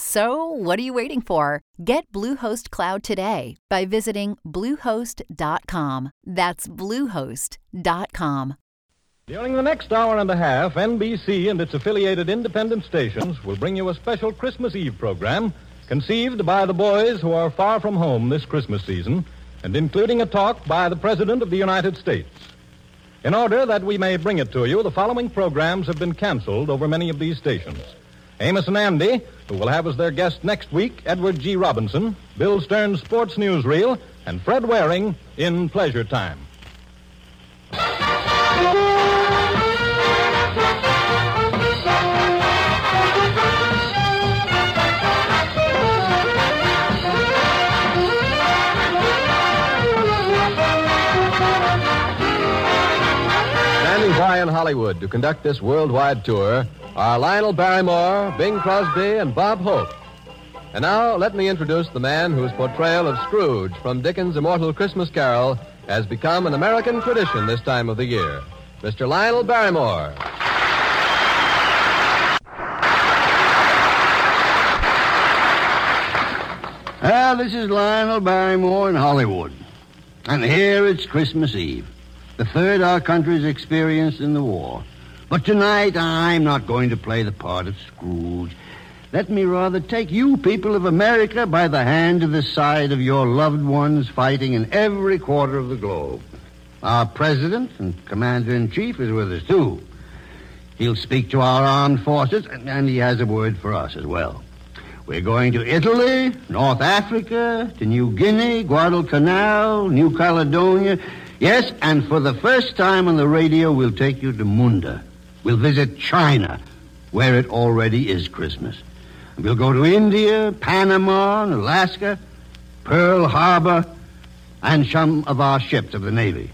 So, what are you waiting for? Get Bluehost Cloud today by visiting Bluehost.com. That's Bluehost.com. During the next hour and a half, NBC and its affiliated independent stations will bring you a special Christmas Eve program conceived by the boys who are far from home this Christmas season and including a talk by the President of the United States. In order that we may bring it to you, the following programs have been canceled over many of these stations. Amos and Andy, who will have as their guest next week Edward G. Robinson, Bill Stern's Sports Newsreel, and Fred Waring in Pleasure Time. Standing by in Hollywood to conduct this worldwide tour are Lionel Barrymore, Bing Crosby, and Bob Hope. And now let me introduce the man whose portrayal of Scrooge from Dickens' immortal Christmas Carol has become an American tradition this time of the year. Mr. Lionel Barrymore. Well, this is Lionel Barrymore in Hollywood. And here it's Christmas Eve, the third our country's experienced in the war. But tonight, I'm not going to play the part of Scrooge. Let me rather take you people of America by the hand to the side of your loved ones fighting in every quarter of the globe. Our president and commander in chief is with us, too. He'll speak to our armed forces, and and he has a word for us as well. We're going to Italy, North Africa, to New Guinea, Guadalcanal, New Caledonia. Yes, and for the first time on the radio, we'll take you to Munda. We'll visit China, where it already is Christmas. We'll go to India, Panama, Alaska, Pearl Harbor, and some of our ships of the Navy.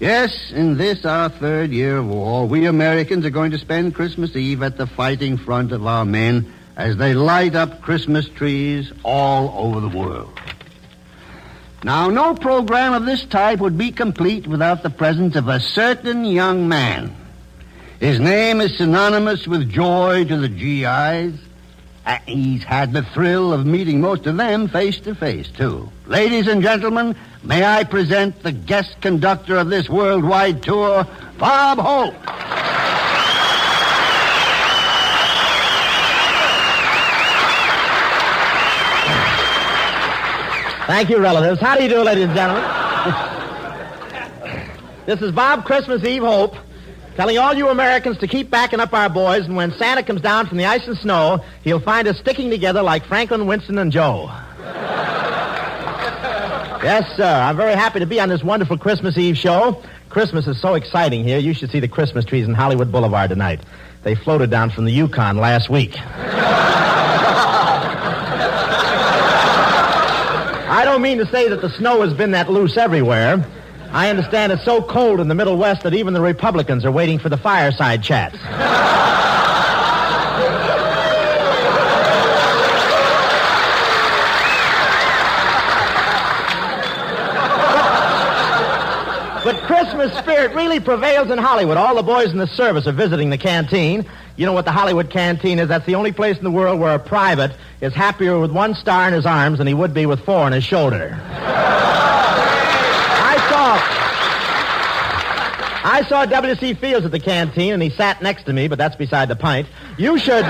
Yes, in this, our third year of war, we Americans are going to spend Christmas Eve at the fighting front of our men as they light up Christmas trees all over the world. Now, no program of this type would be complete without the presence of a certain young man. His name is synonymous with joy to the GIs. Uh, he's had the thrill of meeting most of them face to face, too. Ladies and gentlemen, may I present the guest conductor of this worldwide tour, Bob Hope. Thank you, relatives. How do you do, ladies and gentlemen? this is Bob Christmas Eve Hope telling all you Americans to keep backing up our boys, and when Santa comes down from the ice and snow, he'll find us sticking together like Franklin, Winston, and Joe. yes, sir. I'm very happy to be on this wonderful Christmas Eve show. Christmas is so exciting here. You should see the Christmas trees in Hollywood Boulevard tonight. They floated down from the Yukon last week. I don't mean to say that the snow has been that loose everywhere. I understand it's so cold in the Middle West that even the Republicans are waiting for the fireside chats. But Christmas spirit really prevails in Hollywood. All the boys in the service are visiting the canteen. You know what the Hollywood canteen is? That's the only place in the world where a private is happier with one star in his arms than he would be with four on his shoulder. I saw I saw W.C. Fields at the canteen, and he sat next to me, but that's beside the pint. You should.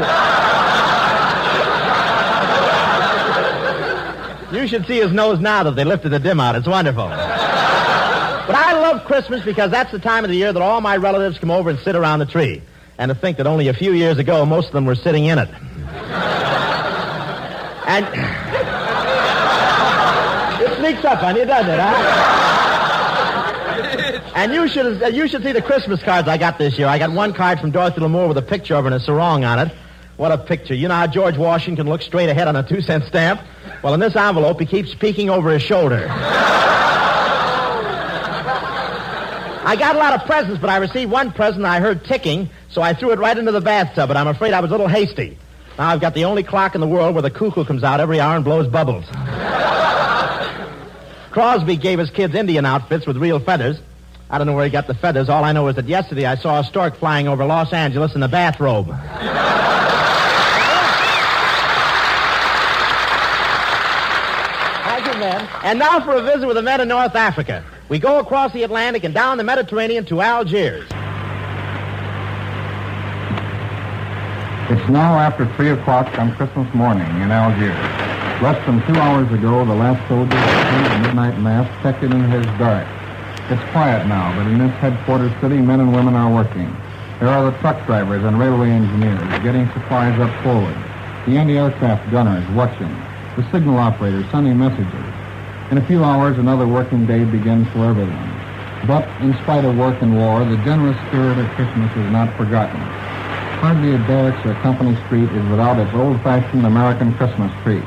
You should see his nose now that they lifted the dim out. It's wonderful. But I love Christmas because that's the time of the year that all my relatives come over and sit around the tree. And to think that only a few years ago, most of them were sitting in it. And it sneaks up on you, doesn't it, huh? And you should uh, you should see the Christmas cards I got this year. I got one card from Dorothy Lamour with a picture of her and a sarong on it. What a picture. You know how George Washington looks straight ahead on a two cent stamp? Well, in this envelope, he keeps peeking over his shoulder. I got a lot of presents, but I received one present I heard ticking, so I threw it right into the bathtub, but I'm afraid I was a little hasty. Now I've got the only clock in the world where the cuckoo comes out every hour and blows bubbles. Crosby gave his kids Indian outfits with real feathers. I don't know where he got the feathers. All I know is that yesterday I saw a stork flying over Los Angeles in a bathrobe. Thank you, men. And now for a visit with the men in North Africa. We go across the Atlantic and down the Mediterranean to Algiers. It's now after 3 o'clock on Christmas morning in Algiers. Less than two hours ago, the last soldier of the midnight mass checked in in his barracks. It's quiet now, but in this headquarters city, men and women are working. There are the truck drivers and railway engineers getting supplies up forward. The anti-aircraft gunners watching. The signal operators sending messages. In a few hours, another working day begins for everyone. But in spite of work and war, the generous spirit of Christmas is not forgotten. Hardly a barracks or company street is without its old-fashioned American Christmas tree.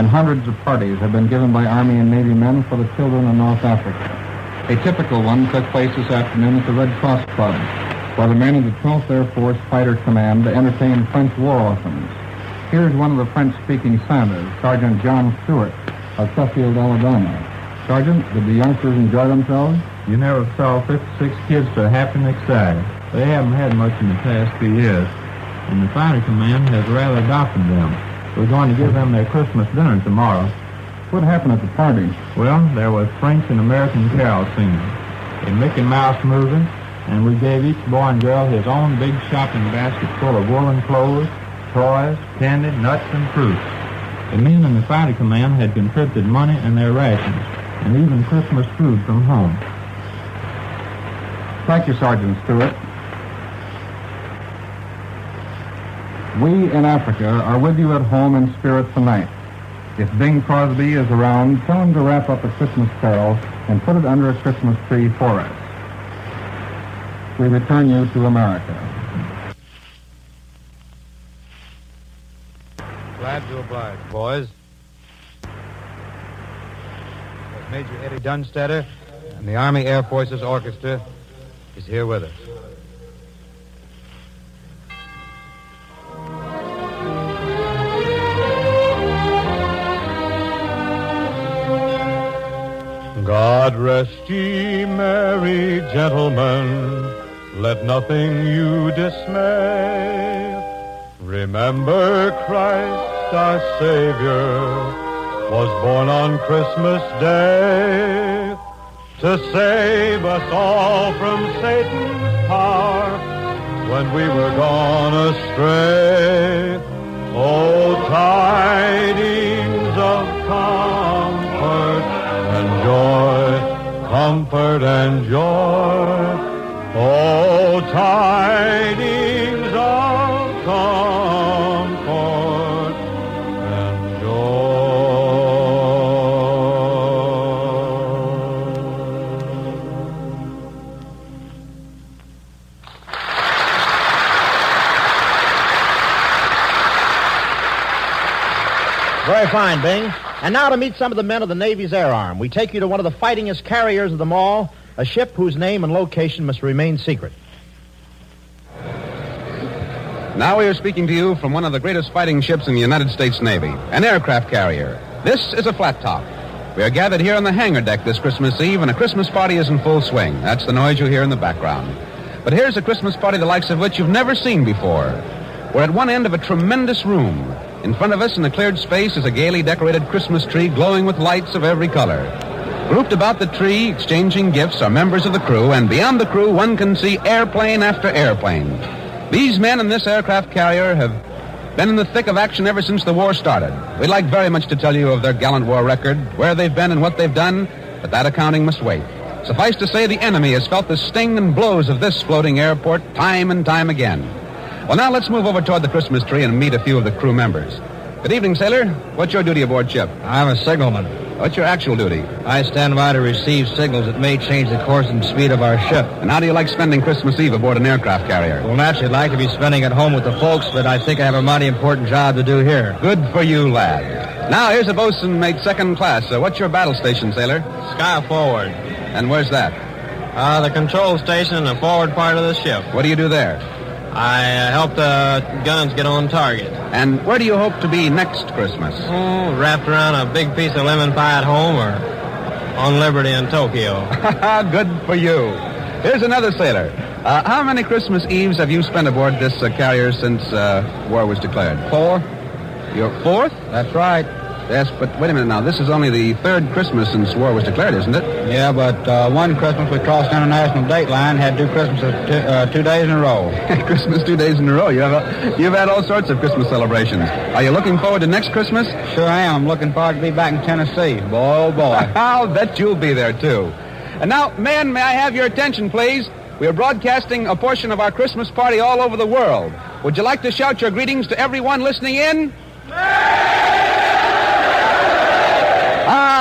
And hundreds of parties have been given by Army and Navy men for the children of North Africa. A typical one took place this afternoon at the Red Cross Club, where the men of the 12th Air Force Fighter Command entertained French war orphans. Here's one of the French-speaking Santas, Sergeant John Stewart of Sheffield, Alabama. Sergeant, did the youngsters enjoy themselves? You never saw 56 kids so happy and excited. They haven't had much in the past few years, and the fighter command has rather adopted them. We're going to give them their Christmas dinner tomorrow. What happened at the party? Well, there was French and American carol singing, a Mickey Mouse movie, and we gave each boy and girl his own big shopping basket full of woolen clothes, toys, candy, nuts, and fruit. The men in the fighter command had contributed money and their rations, and even Christmas food from home. Thank you, Sergeant Stewart. We in Africa are with you at home in spirit tonight. If Bing Crosby is around, tell him to wrap up a Christmas carol and put it under a Christmas tree for us. We return you to America. Glad to oblige, boys. Major Eddie Dunstedter, and the Army Air Forces Orchestra is here with us. God rest ye merry gentlemen, let nothing you dismay. Remember Christ our Savior was born on Christmas Day to save us all from Satan's power when we were gone astray. Oh, tidings of and joy, comfort and joy. Oh, tidings of comfort and joy. Very fine, Bing. And now to meet some of the men of the Navy's Air Arm. We take you to one of the fightingest carriers of them all, a ship whose name and location must remain secret. Now we are speaking to you from one of the greatest fighting ships in the United States Navy, an aircraft carrier. This is a flat top. We are gathered here on the hangar deck this Christmas Eve, and a Christmas party is in full swing. That's the noise you hear in the background. But here's a Christmas party the likes of which you've never seen before. We're at one end of a tremendous room. In front of us in the cleared space is a gaily decorated Christmas tree glowing with lights of every color. Grouped about the tree, exchanging gifts, are members of the crew, and beyond the crew, one can see airplane after airplane. These men in this aircraft carrier have been in the thick of action ever since the war started. We'd like very much to tell you of their gallant war record, where they've been and what they've done, but that accounting must wait. Suffice to say, the enemy has felt the sting and blows of this floating airport time and time again. Well, now let's move over toward the Christmas tree and meet a few of the crew members. Good evening, sailor. What's your duty aboard ship? I'm a signalman. What's your actual duty? I stand by to receive signals that may change the course and speed of our ship. And how do you like spending Christmas Eve aboard an aircraft carrier? Well, naturally, I'd like to be spending it home with the folks, but I think I have a mighty important job to do here. Good for you, lad. Now, here's a bosun mate second class. Uh, what's your battle station, sailor? Sky forward. And where's that? Uh, the control station in the forward part of the ship. What do you do there? I uh, help the guns get on target. And where do you hope to be next Christmas? Oh, wrapped around a big piece of lemon pie at home or on Liberty in Tokyo. Good for you. Here's another sailor. Uh, how many Christmas Eves have you spent aboard this uh, carrier since uh, war was declared? Four? Your fourth? That's right. Yes, but wait a minute now. This is only the third Christmas since war was declared, isn't it? Yeah, but uh, one Christmas we crossed the international date line, had two Christmases two, uh, two days in a row. Christmas two days in a row. You have a, you've had all sorts of Christmas celebrations. Are you looking forward to next Christmas? Sure I am. I'm looking forward to be back in Tennessee. Boy, oh boy. I'll bet you'll be there, too. And now, men, may I have your attention, please? We are broadcasting a portion of our Christmas party all over the world. Would you like to shout your greetings to everyone listening in?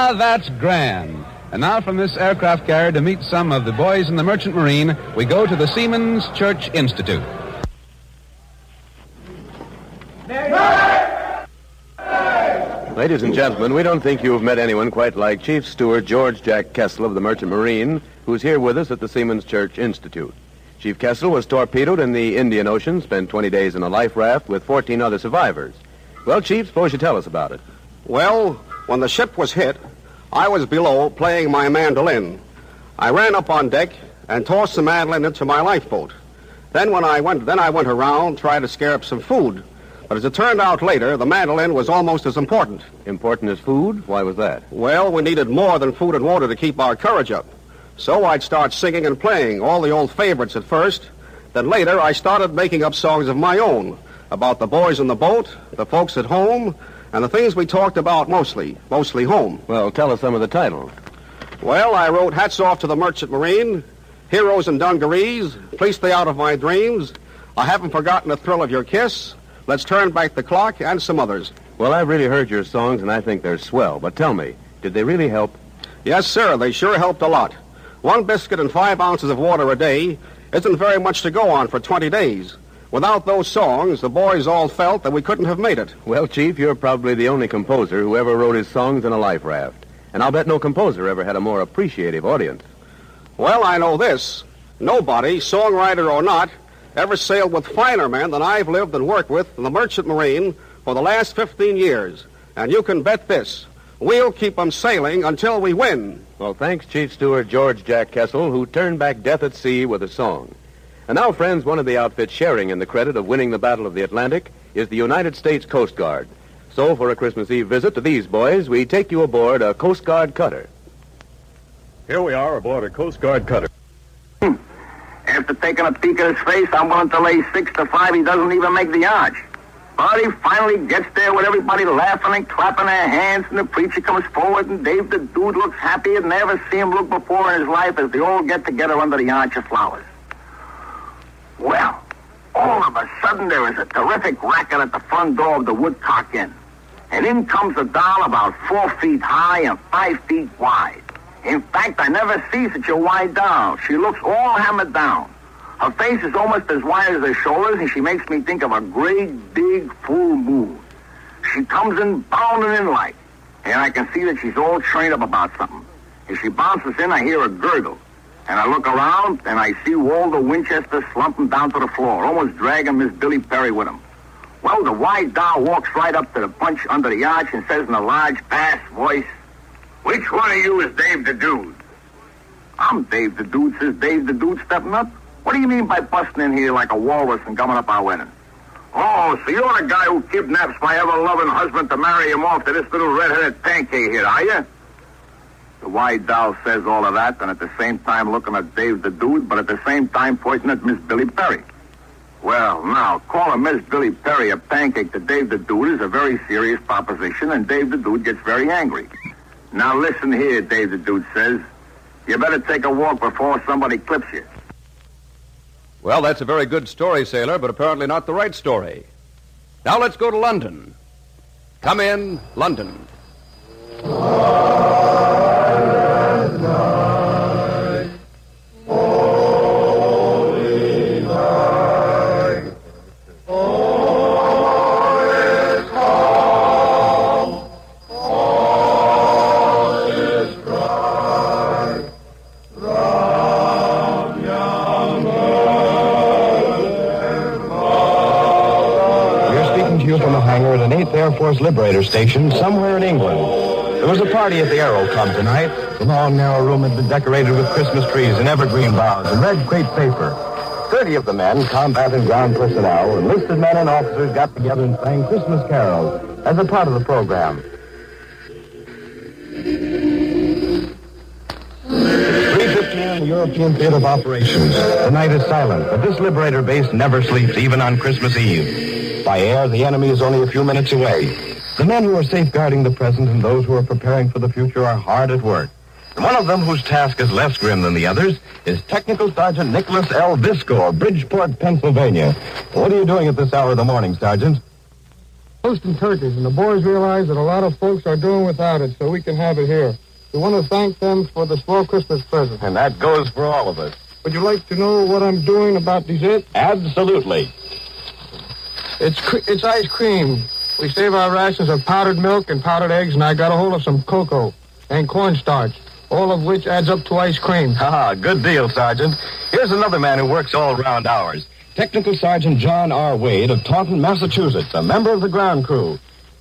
Ah, that's grand. And now from this aircraft carrier to meet some of the boys in the Merchant Marine, we go to the Seamen's Church Institute. Ladies and gentlemen, we don't think you've met anyone quite like Chief Steward George Jack Kessel of the Merchant Marine, who's here with us at the Seamen's Church Institute. Chief Kessel was torpedoed in the Indian Ocean, spent 20 days in a life raft with 14 other survivors. Well, Chief, suppose you tell us about it. Well, when the ship was hit, I was below playing my mandolin. I ran up on deck and tossed the mandolin into my lifeboat. Then when I went then I went around trying to scare up some food. But as it turned out later, the mandolin was almost as important. Important as food? Why was that? Well, we needed more than food and water to keep our courage up. So I'd start singing and playing all the old favorites at first. Then later I started making up songs of my own about the boys in the boat, the folks at home, and the things we talked about mostly, mostly home. Well, tell us some of the titles. Well, I wrote Hats Off to the Merchant Marine, Heroes and Dungarees, Please Stay Out of My Dreams, I Haven't Forgotten the Thrill of Your Kiss, Let's Turn Back the Clock, and some others. Well, I've really heard your songs, and I think they're swell. But tell me, did they really help? Yes, sir, they sure helped a lot. One biscuit and five ounces of water a day isn't very much to go on for 20 days. Without those songs, the boys all felt that we couldn't have made it. Well, Chief, you're probably the only composer who ever wrote his songs in a life raft. And I'll bet no composer ever had a more appreciative audience. Well, I know this. Nobody, songwriter or not, ever sailed with finer men than I've lived and worked with in the Merchant Marine for the last 15 years. And you can bet this. We'll keep 'em sailing until we win. Well, thanks, Chief Steward George Jack Kessel, who turned back death at sea with a song. And now, friends, one of the outfits sharing in the credit of winning the Battle of the Atlantic is the United States Coast Guard. So, for a Christmas Eve visit to these boys, we take you aboard a Coast Guard cutter. Here we are aboard a Coast Guard cutter. After taking a peek at his face, I'm willing to lay six to five. He doesn't even make the arch. But he finally gets there with everybody laughing and clapping their hands, and the preacher comes forward, and Dave the dude looks happy as never seen him look before in his life as they all get together under the arch of flowers. Well, all of a sudden there is a terrific racket at the front door of the Woodcock Inn. And in comes a doll about four feet high and five feet wide. In fact, I never see such a wide doll. She looks all hammered down. Her face is almost as wide as her shoulders, and she makes me think of a great big full moon. She comes in bounding in like, and I can see that she's all trained up about something. As she bounces in, I hear a gurgle. And I look around, and I see Walter Winchester slumping down to the floor, almost dragging Miss Billy Perry with him. Well, the white doll walks right up to the bunch under the arch and says in a large, bass voice, Which one of you is Dave the Dude? I'm Dave the Dude, says Dave the Dude, stepping up. What do you mean by busting in here like a walrus and coming up our wedding? Oh, so you're the guy who kidnaps my ever-loving husband to marry him off to this little red-headed pancake here, are you? The white doll says all of that, and at the same time looking at Dave the Dude, but at the same time pointing at Miss Billy Perry. Well, now, calling Miss Billy Perry a pancake to Dave the Dude is a very serious proposition, and Dave the Dude gets very angry. Now, listen here, Dave the Dude says. You better take a walk before somebody clips you. Well, that's a very good story, sailor, but apparently not the right story. Now let's go to London. Come in, London. Air Force Liberator Station somewhere in England. There was a party at the Aero Club tonight. The long, narrow room had been decorated with Christmas trees and evergreen boughs and red crepe paper. Thirty of the men, combat and ground personnel, enlisted men and officers got together and sang Christmas carols as a part of the program. 3.15 the European Theater of Operations. The night is silent, but this Liberator base never sleeps, even on Christmas Eve. By air, the enemy is only a few minutes away. The men who are safeguarding the present and those who are preparing for the future are hard at work. And one of them, whose task is less grim than the others, is Technical Sergeant Nicholas L. Visco of Bridgeport, Pennsylvania. What are you doing at this hour of the morning, Sergeant? Roasting turkeys, and the boys realize that a lot of folks are doing without it, so we can have it here. We want to thank them for the small Christmas present. And that goes for all of us. Would you like to know what I'm doing about dessert? Absolutely. It's cre- it's ice cream. We save our rations of powdered milk and powdered eggs, and I got a hold of some cocoa and cornstarch, all of which adds up to ice cream. Ah, good deal, Sergeant. Here's another man who works all round hours. Technical Sergeant John R. Wade of Taunton, Massachusetts, a member of the ground crew.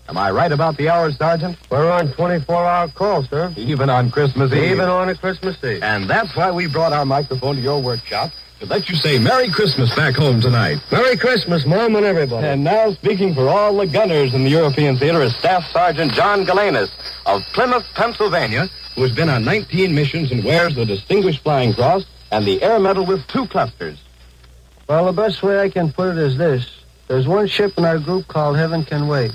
Am I right about the hours, Sergeant? We're on 24-hour call, sir. Even on Christmas Eve. Even on a Christmas Eve. And that's why we brought our microphone to your workshop to let you say Merry Christmas back home tonight. Merry Christmas, Mom, and everybody. And now, speaking for all the gunners in the European theater is Staff Sergeant John Galanis of Plymouth, Pennsylvania, who has been on 19 missions and wears the Distinguished Flying Cross and the Air Medal with two clusters. Well, the best way I can put it is this. There's one ship in our group called Heaven Can Wait.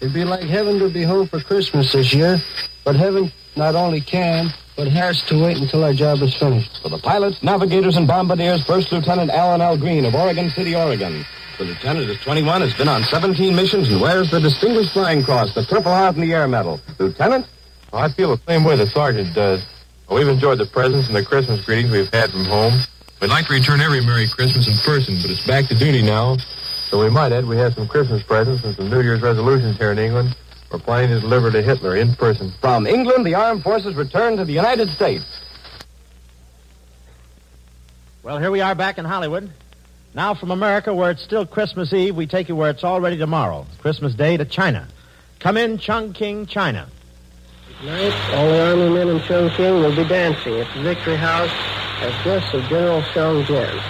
It'd be like heaven to be home for Christmas this year, but heaven not only can, but has to wait until our job is finished. For the pilots, navigators, and bombardiers, First Lieutenant Alan L. Green of Oregon City, Oregon. The lieutenant is 21, has been on 17 missions, and wears the Distinguished Flying Cross, the Purple Heart, and the Air Medal. Lieutenant? Oh, I feel the same way the sergeant does. Well, we've enjoyed the presents and the Christmas greetings we've had from home. We'd like to return every Merry Christmas in person, but it's back to duty now. So we might add we have some Christmas presents and some New Year's resolutions here in England. We're planning to deliver to Hitler in person. From England, the armed forces return to the United States. Well, here we are back in Hollywood. Now from America, where it's still Christmas Eve, we take you where it's already tomorrow, Christmas Day to China. Come in, Chongqing, China. Tonight, all the army men in Chongqing will be dancing at the Victory House as guests of General Xiong Jian.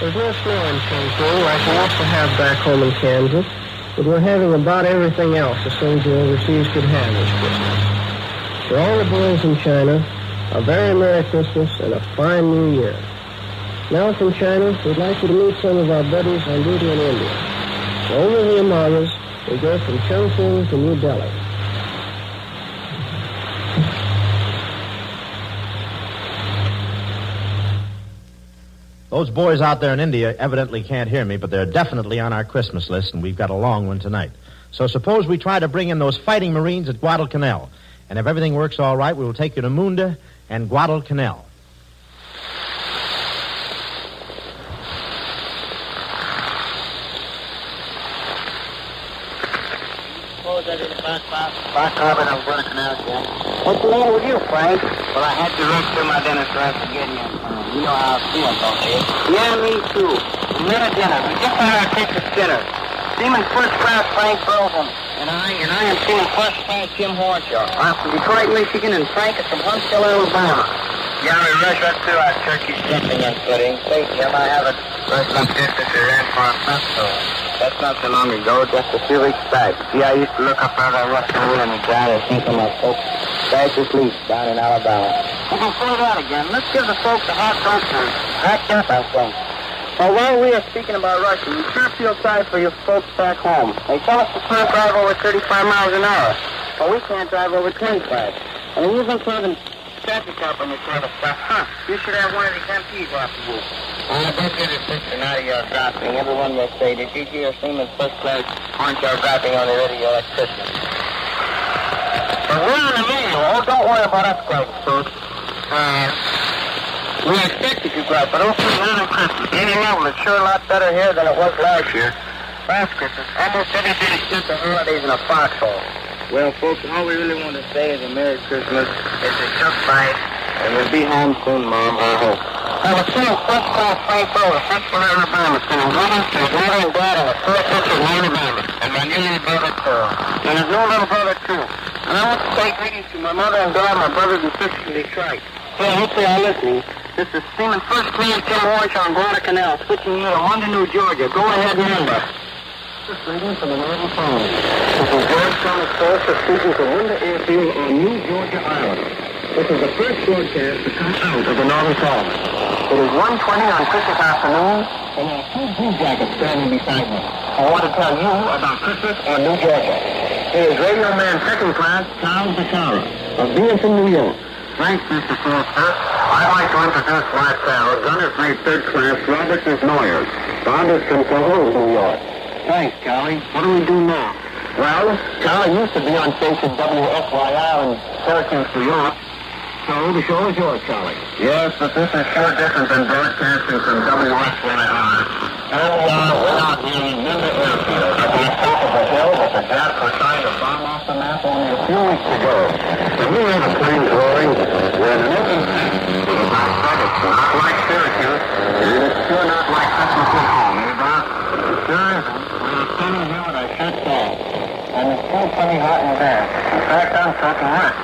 There's no snow in Chongqing like we used to have back home in Kansas, but we're having about everything else a soldier overseas could have this Christmas. For all the boys in China, a very Merry Christmas and a fine New Year. Now from China, we'd like you to meet some of our buddies on duty in India. So Over the Himalayas, we go from Chongqing to New Delhi. Those boys out there in India evidently can't hear me, but they're definitely on our Christmas list, and we've got a long one tonight. So suppose we try to bring in those fighting Marines at Guadalcanal. And if everything works all right, we will take you to Munda and Guadalcanal. Back Harbor of Guadalcanal, Jack. What's the matter with you, Frank? Well, I had to rush through my so I could get in. You know how I feel, don't you? Yeah, me too. Dinner, dinner. We just had our Texas dinner. Seaman First Class Frank Burleson. And I, and I am Seaman First Class Jim Horshaw. I'm from Detroit, Michigan, and Frank is from Huntsville, Alabama. Yeah, we rush up to our turkey stuffing and pudding. Say, Jim, I have a first this that we ran for a festival. That's not so long ago, just a few weeks back. See, I used to look up out of that rusty in the ground and think of my folks fast asleep down in Alabama. We can say that again. Let's give the folks a hot toast Hacked up, I think. Well, while we are speaking about Russia, we sure feel sorry for your folks back home. They tell us to can't drive over 35 miles an hour, but we can't drive over 25. And we've been serving traffic cop on this sort of stuff. Huh, you should have one of these MPs after you. Uh, don't get his sister now you're dropping. Everyone will say, did you hear Seaman's first class point you're dropping on the radio Christmas? But we're on the radio. Oh, don't worry about us, Greg, folks. Uh, we expected you, Greg, but okay, we're on Christmas. Any level, it's sure a lot better here than it was last year. Last Christmas, almost everybody spent the holidays in a foxhole. Well, folks, all we really want to say is a Merry Christmas. It's a tough fight, and we'll be home soon, Mom, I hope. I was sitting first class Frank Rowe, Huntsville, Alabama, sending greetings to his mother and dad and the four sisters in Alabama, and my new little brother, Carl. And his new little brother, too. And I want to say greetings to my mother and dad, my brothers and sisters in Detroit. Hey, hopefully are listening. This is Seaman First Class Tim Walsh on Guadalcanal, switching you to London, New Georgia. Go ahead, number. This is from the Northern Phone. This is George Thomas Folster speaking from Munda Airfield on New Georgia Island. This is the first broadcast to come out of the Northern Phone. It is 1.20 on Christmas afternoon, and there are two blue jackets standing beside me. I want to tell you about Christmas on New Georgia. Here is radio man second class, Charles Becerra, of Beaverton, New York. Thanks, Mr. Foster. I'd like to introduce my pal, Gunner's Mate Third Class, Robert Noyers. Bob is from Cohoes, New York. Thanks, Charlie. What do we do now? Well, Charlie used to be on station WSYR in Syracuse, New York. So the show is yours, Charlie. Yes, but this is sure different than broadcasting from WSYR. Oh, uh, we're out here in Linda Airfield at the top of the hill that the were trying to bomb off the map only a few weeks ago. And we have a planes roaring. We're an open space. It is outside. It's not like Syracuse. And it's sure not like Christmas at home, eh, Bob? Sure isn't. We're standing here with our shirts off. And it's still pretty hot and damp. In fact, I'm soaking wet.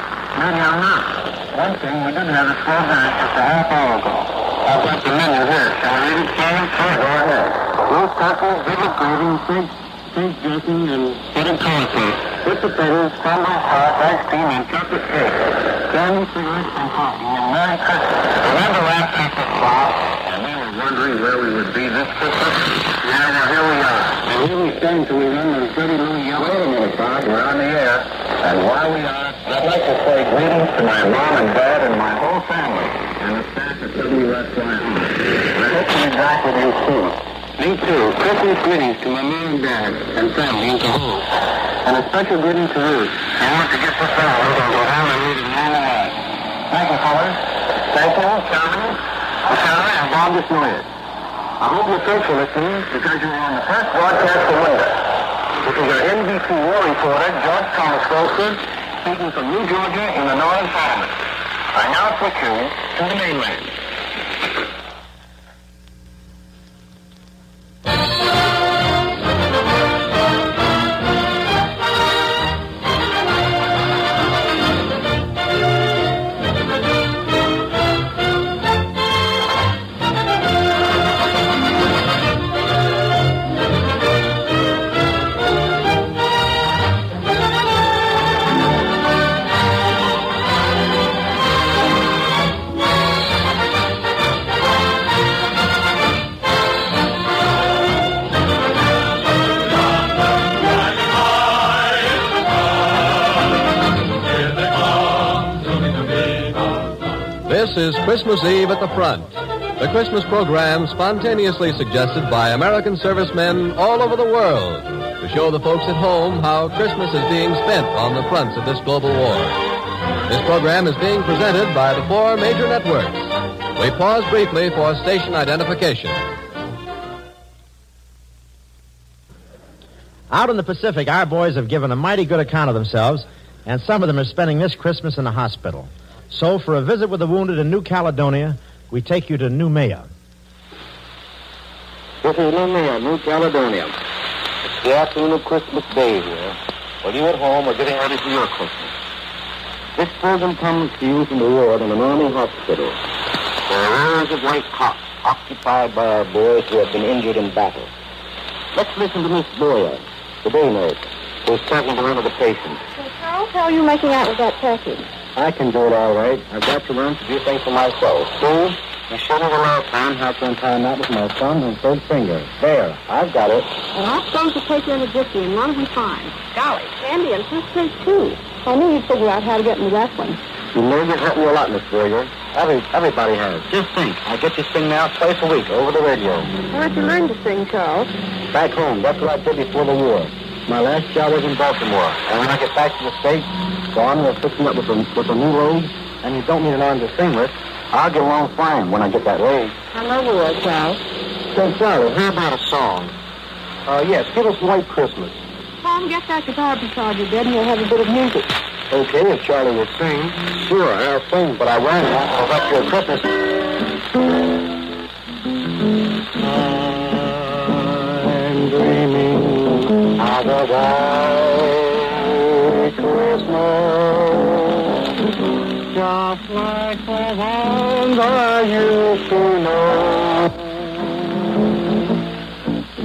Maybe I'm not. One thing, we didn't have a slow dance just a half hour ago. I've got the menu here. Shall I read it, Sam? Sure, go ahead. Roast turkey, vivid gravy, steak, steak dressing, and fetid cornflakes. With potatoes, scrambled sauce, ice cream, and chocolate cake. Candy, cigarettes, and coffee. And Merry Christmas. Remember last Christmas, Bob? And we were wondering where we would be this Christmas. Yeah, well, here we are. And here we stand till we run those dirty little yellow. Wait a minute, Bob. We're on the air. And while we are, I'd like to say greetings to my mom and dad and my whole family and the staff at WSYR. I hope to be back with you soon. Me too. Christmas greetings to my mom and dad and family in Cohoes. And a special greeting to Ruth. I want to get this out and go down and read it all the way. Thank you, fellas. Thank you, Charlie, Sarah, and Bob Desnoyers. I hope you're faithful listening because you're on the first broadcast from Winter. This is your NBC war reporter, George Thomas Folster, speaking from New Georgia in the Northern Settlement. I now put you to the mainland. This is Christmas Eve at the Front, the Christmas program spontaneously suggested by American servicemen all over the world to show the folks at home how Christmas is being spent on the fronts of this global war. This program is being presented by the four major networks. We pause briefly for station identification. Out in the Pacific, our boys have given a mighty good account of themselves, and some of them are spending this Christmas in the hospital. So, for a visit with the wounded in New Caledonia, we take you to Noumea. This is Noumea, New Caledonia. It's the afternoon of Christmas Day here. While you at home are getting ready for your Christmas. This program comes to you from the ward in an army hospital. There are rows of white cots occupied by our boys who have been injured in battle. Let's listen to Miss Boyer, the day nurse, who's talking to one of the patients. Carl, how are you making out with that turkey? I can do it all right. I've got to learn to do things for myself. See? You me the last time how to untie a knot with my thumb and third finger. There, I've got it. Well, I'm supposed to take you in the gypsy, and what do we find? Golly, candy and fish cake, too. I knew you'd figure out how to get into that one. You know you've helped me a lot, Miss Berger. Every, everybody has. Just think, I get you sing now twice a week over the radio. Where'd you learn to sing, Charles? Back home, that's what I did before the war. My last job was in Baltimore. And when I get back to the States, on with fixing up with a, with a new load, and you don't need an arm to sing with, I'll get along fine when I get that load. I the word, Charles. Say, Charlie, how about a song? Uh, yes, give us White Christmas. Tom, get that guitar beside your bed and we'll have a bit of music. Okay, if Charlie will sing. Sure, I'll sing, but I won't. I'll let you Christmas. I'm dreaming of a to know,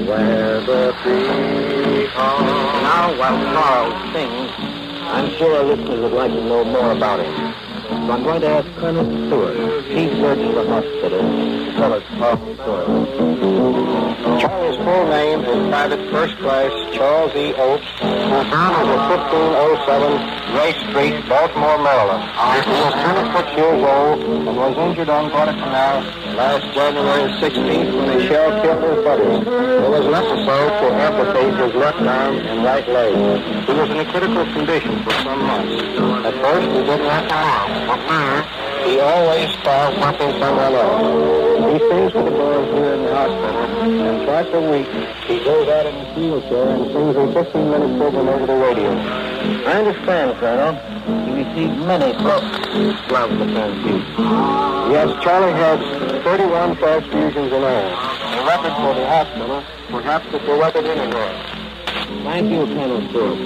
where the peacock. Now, while Charles sings, I'm sure our listeners would like to know more about him. So I'm going to ask Colonel Stewart, chief surgeon of the hospital, to tell us how he story. Full name is Private First Class Charles E. Oates, who as a 1507 Ray Street, Baltimore, Maryland. He was 26 years old and was injured on Guadalcanal last January 16th when a shell killed his buddy. It was necessary to amputate his left arm and right leg. He was in a critical condition for some months. At first, he didn't have to walk, but now he always thought working somewhere else. He sings for the boys here in the hospital, and twice a week he goes out in his wheelchair and sings a 15-minute program over the radio. I understand, Colonel. He received many to transfuse. Yes, Charlie has 31 transfusions in all. A record for the hospital, perhaps it's a record anywhere. Thank you, Colonel Stewart.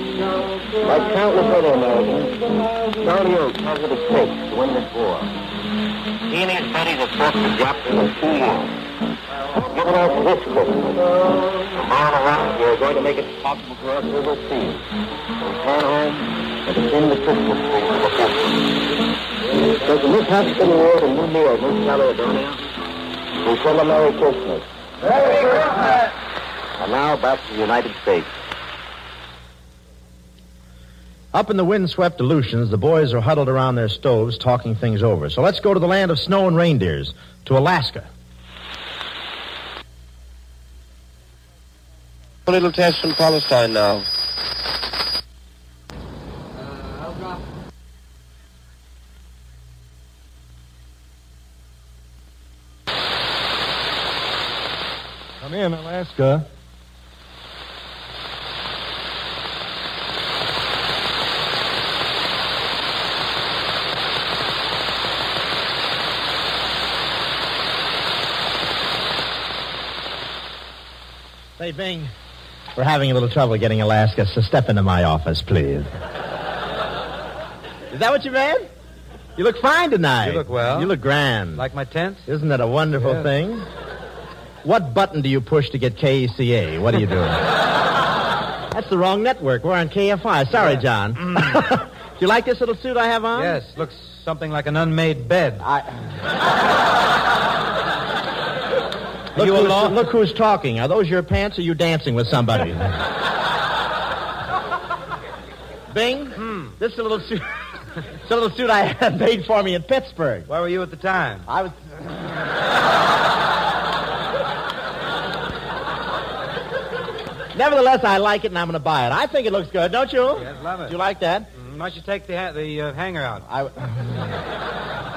Like countless other Americans, Charlie Oates has what it takes to win this war. He and his buddies have fought the drop in two years. Give it up this Christmas. Tomorrow around, we're going to make it possible for us to overseas. Return home and begin the Christmas tree for the future. So from this hospital war to New York, Miss Caledonia, we send a Merry Christmas. Merry Christmas! And now back to the United States. Up in the windswept Aleutians, the boys are huddled around their stoves talking things over. So let's go to the land of snow and reindeers, to Alaska. A little test from Palestine now. Come in, Alaska. Say, Bing, we're having a little trouble getting Alaska, so step into my office, please. Is that what you meant? You look fine tonight. You look well. You look grand. Like my tent? Isn't that a wonderful Yes. thing? What button do you push to get KECA? What are you doing? That's the wrong network. We're on KFI. Sorry, John. Mm. do you like this little suit I have on? Yes, looks something like an unmade bed. Look, you who's, alone? look who's talking. Are those your pants or are you dancing with somebody? Bing, Hmm. this is a little suit. it's a little suit I had made for me in Pittsburgh. Where were you at the time? I was. Nevertheless, I like it and I'm going to buy it. I think it looks good, don't you? Yes, love it. Do you like that? Mm, Why don't you take the ha- the uh, hanger out? I.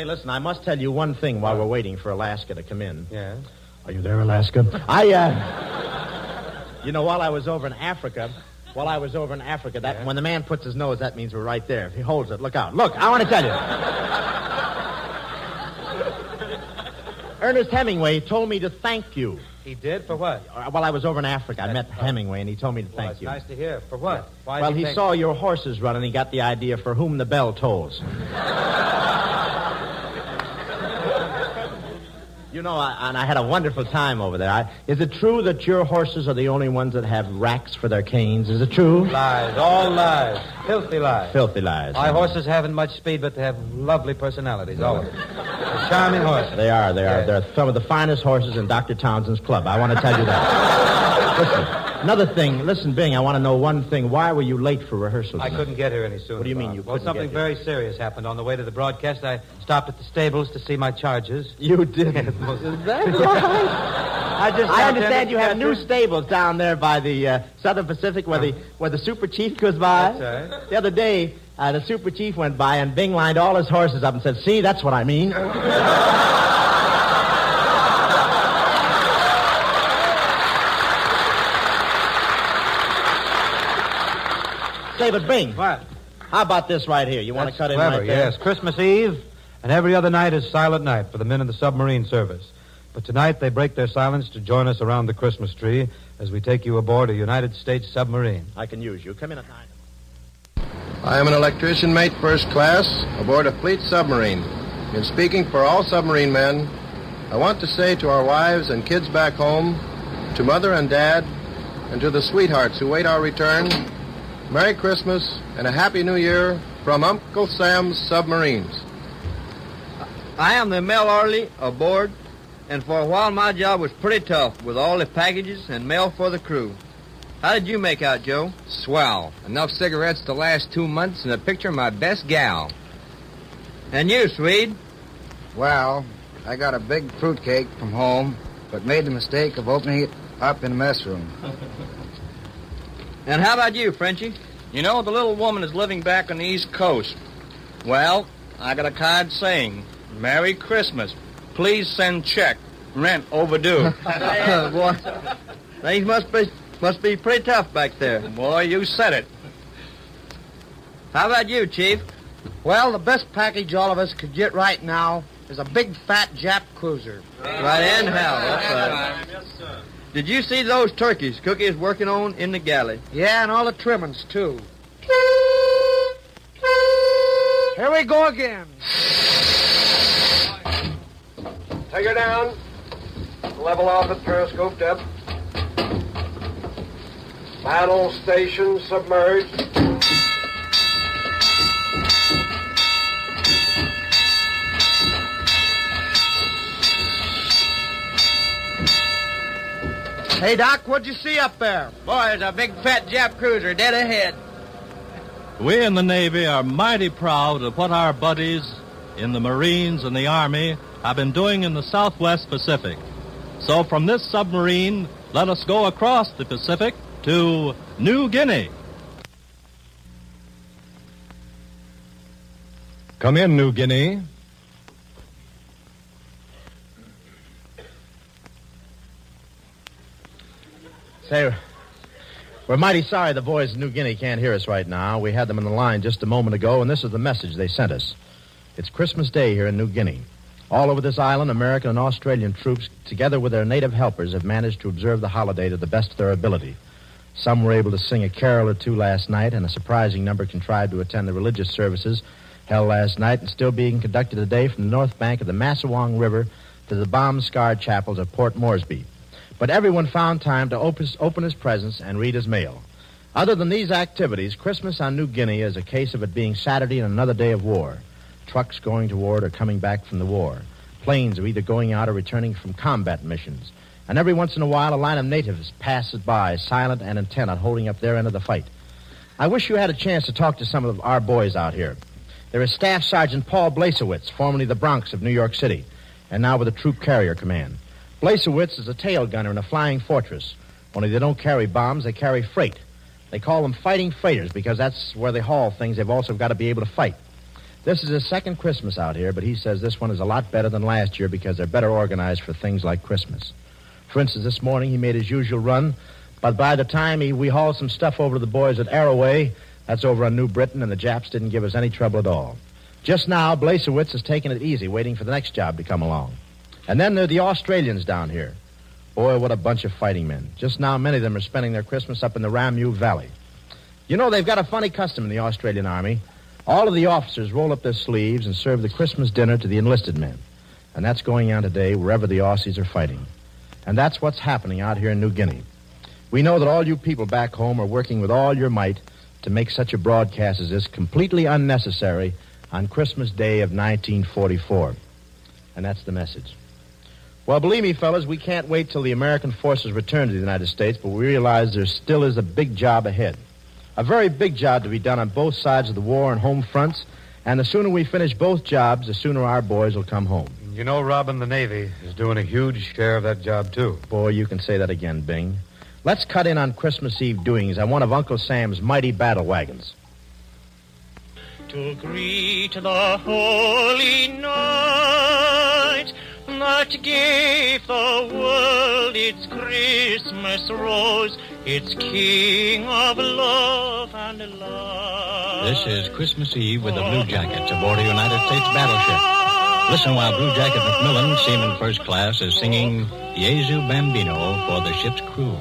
Say, listen, I must tell you one thing while we're waiting for Alaska to come in. Yes. Are you there, Alaska? I, uh. You know, while I was over in Africa, while I was over in Africa, that when the man puts his nose, that means we're right there. If he holds it, look out. Look, I want to tell you. Ernest Hemingway told me to thank you. He did? For what? Uh, While I was over in Africa, I met Hemingway, and he told me to Well, thank that's you. nice to hear. For what? Why well, he think- saw your horses run, and he got the idea for whom the bell tolls. you know, I, and I had a wonderful time over there. I, is it true that your horses are the only ones that have racks for their canes? Is it true? Lies, all lies. Filthy lies. Filthy lies. My horses haven't much speed, but they have lovely personalities, all of them. They're charming horses. They are, they are. Yes. They're some of the finest horses in Dr. Townsend's club. I want to tell you that. Listen, Another thing, listen, Bing, I want to know one thing. Why were you late for rehearsal? I tonight? couldn't get here any sooner. What do you mean Bob. you Well, couldn't something get here? very serious happened on the way to the broadcast. I stopped at the stables to see my charges. You did. Is that I just I understand you have new stables down there by the uh, Southern Pacific where the where the Super Chief goes by. That's right. The other day, uh, the Super Chief went by and Bing lined all his horses up and said, "See, that's what I mean." Say, but Bing. What? How about this right here? You want to That's cut in clever, right there? yes. Christmas Eve, and every other night is silent night for the men in the submarine service. But tonight they break their silence to join us around the Christmas tree as we take you aboard a United States submarine. I can use you. Come in at nine. I am an electrician mate first class aboard a fleet submarine. In speaking for all submarine men, I want to say to our wives and kids back home, to mother and dad, and to the sweethearts who wait our return, Merry Christmas and a Happy New Year from Uncle Sam's Submarines. I am the mail orderly aboard, and for a while my job was pretty tough with all the packages and mail for the crew. How did you make out, Joe? Swell. Enough cigarettes to last two months and a picture of my best gal. And you, Swede? Well, I got a big fruitcake from home, but made the mistake of opening it up in the mess room. And how about you, Frenchie? You know, the little woman is living back on the East Coast. Well, I got a card saying, Merry Christmas. Please send check. Rent overdue. Boy, things must be must be pretty tough back there. Boy, you said it. How about you, Chief? Well, the best package all of us could get right now is a big fat Jap cruiser. Right in hell. That's right. Did you see those turkeys Cookie is working on in the galley? Yeah, and all the trimmings, too. Here we go again. Take her down. Level off at periscope depth. Battle station submerged. Hey, Doc, what'd you see up there? Boy, there's a big fat Jap cruiser dead ahead. We in the Navy are mighty proud of what our buddies in the Marines and the Army have been doing in the Southwest Pacific. So from this submarine, let us go across the Pacific to New Guinea. Come in, New Guinea. Say, we're mighty sorry the boys in New Guinea can't hear us right now. We had them on the line just a moment ago, and this is the message they sent us. It's Christmas Day here in New Guinea. All over this island, American and Australian troops, together with their native helpers, have managed to observe the holiday to the best of their ability. Some were able to sing a carol or two last night, and a surprising number contrived to attend the religious services held last night and still being conducted today from the north bank of the Masaweng River to the bomb-scarred chapels of Port Moresby. But everyone found time to open, open his presents and read his mail. Other than these activities, Christmas on New Guinea is a case of it being Saturday and another day of war. Trucks going to war or coming back from the war. Planes are either going out or returning from combat missions. And every once in a while, a line of natives passes by, silent and intent on holding up their end of the fight. I wish you had a chance to talk to some of our boys out here. There is Staff Sergeant Paul Blasewitz, formerly the Bronx of New York City, and now with the Troop Carrier Command. Blasewitz is a tail gunner in a flying fortress. Only they don't carry bombs, they carry freight. They call them fighting freighters because that's where they haul things they've also got to be able to fight. This is his second Christmas out here, but he says this one is a lot better than last year because they're better organized for things like Christmas. For instance, this morning he made his usual run, but by the time he, we hauled some stuff over to the boys at Arawe, that's over on New Britain, and the Japs didn't give us any trouble at all. Just now, Blasewitz is taking it easy, waiting for the next job to come along. And then there are the Australians down here. Boy, what a bunch of fighting men. Just now, many of them are spending their Christmas up in the Ramu Valley. You know, they've got a funny custom in the Australian Army. All of the officers roll up their sleeves and serve the Christmas dinner to the enlisted men. And that's going on today wherever the Aussies are fighting. And that's what's happening out here in New Guinea. We know that all you people back home are working with all your might to make such a broadcast as this completely unnecessary on Christmas Day of 1944. And that's the message. Well, believe me, fellas, we can't wait till the American forces return to the United States, but we realize there still is a big job ahead. A very big job to be done on both sides of the war and home fronts, and the sooner we finish both jobs, the sooner our boys will come home. You know, Robin, the Navy is doing a huge share of that job, too. Boy, you can say that again, Bing. Let's cut in on Christmas Eve doings on one of Uncle Sam's mighty battle wagons. To greet the holy night that gave the world its Christmas rose, its King of love and light. This is Christmas Eve with the Blue Jackets aboard a United States battleship. Listen while Blue Jacket McMillan, Seaman First Class, is singing Jesu Bambino for the ship's crew.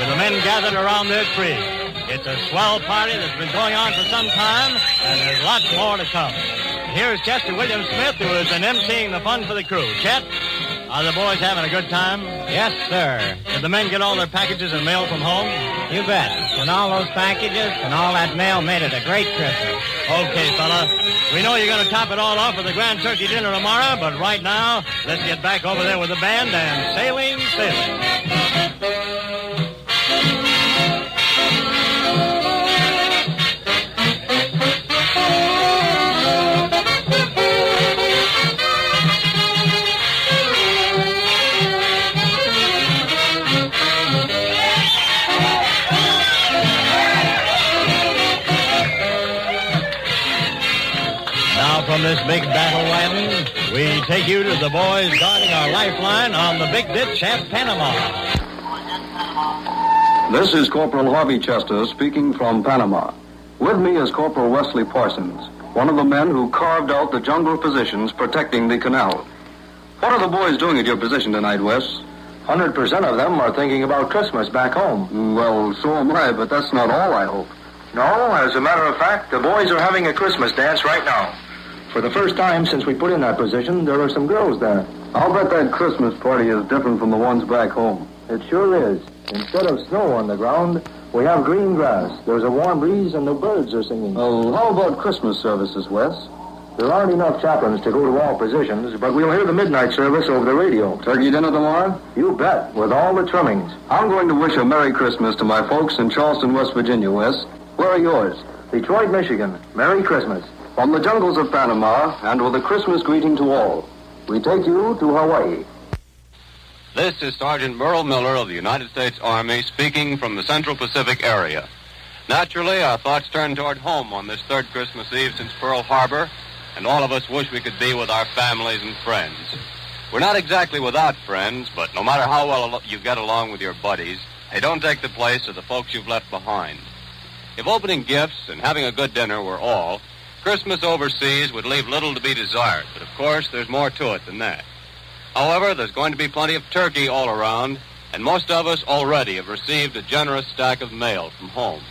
With the men gathered around their tree. It's a swell party that's been going on for some time, and there's lots more to come. Here's Chester William Smith, who has been emceeing the fun for the crew. Chet, are the boys having a good time? Yes, sir. Did the men get all their packages and mail from home? You bet. And all those packages and all that mail made it a great Christmas. Okay, fella. We know you're going to top it all off with a grand turkey dinner tomorrow, but right now, let's get back over there with the band and sailing, sailing. From this big battle wagon, we take you to the boys guarding our lifeline on the big ditch at Panama. This is Corporal Harvey Chester speaking from Panama. With me is Corporal Wesley Parsons, one of the men who carved out the jungle positions protecting the canal. What are the boys doing at your position tonight, Wes? Hundred percent of them are thinking about Christmas back home. Well, so am I, but that's not all, I hope. No, as a matter of fact, the boys are having a Christmas dance right now. For the first time since we put in that position, there are some girls there. I'll bet that Christmas party is different from the ones back home. It sure is. Instead of snow on the ground, we have green grass. There's a warm breeze and the birds are singing. Oh, how about Christmas services, Wes? There aren't enough chaplains to go to all positions, but we'll hear the midnight service over the radio. Turkey dinner tomorrow? You bet, with all the trimmings. I'm going to wish a Merry Christmas to my folks in Charleston, West Virginia, Wes. Where are yours? Detroit, Michigan. Merry Christmas. From the jungles of Panama, and with a Christmas greeting to all, we take you to Hawaii. This is Sergeant Merle Miller of the United States Army speaking from the Central Pacific area. Naturally, our thoughts turn toward home on this third Christmas Eve since Pearl Harbor, and all of us wish we could be with our families and friends. We're not exactly without friends, but no matter how well you get along with your buddies, they don't take the place of the folks you've left behind. If opening gifts and having a good dinner were all, Christmas overseas would leave little to be desired, but of course there's more to it than that. However, there's going to be plenty of turkey all around, and most of us already have received a generous stack of mail from home.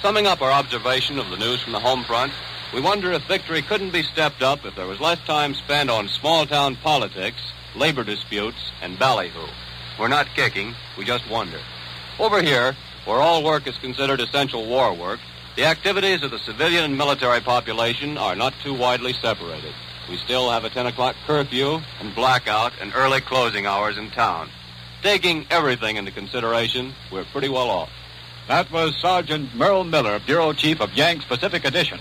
Summing up our observation of the news from the home front, we wonder if victory couldn't be stepped up if there was less time spent on small town politics, labor disputes, and ballyhoo. We're not kicking, we just wonder. Over here, where all work is considered essential war work, the activities of the civilian and military population are not too widely separated. We still have a 10 o'clock curfew and blackout and early closing hours in town. Taking everything into consideration, we're pretty well off. That was Sergeant Merle Miller, Bureau Chief of Yanks Pacific Edition.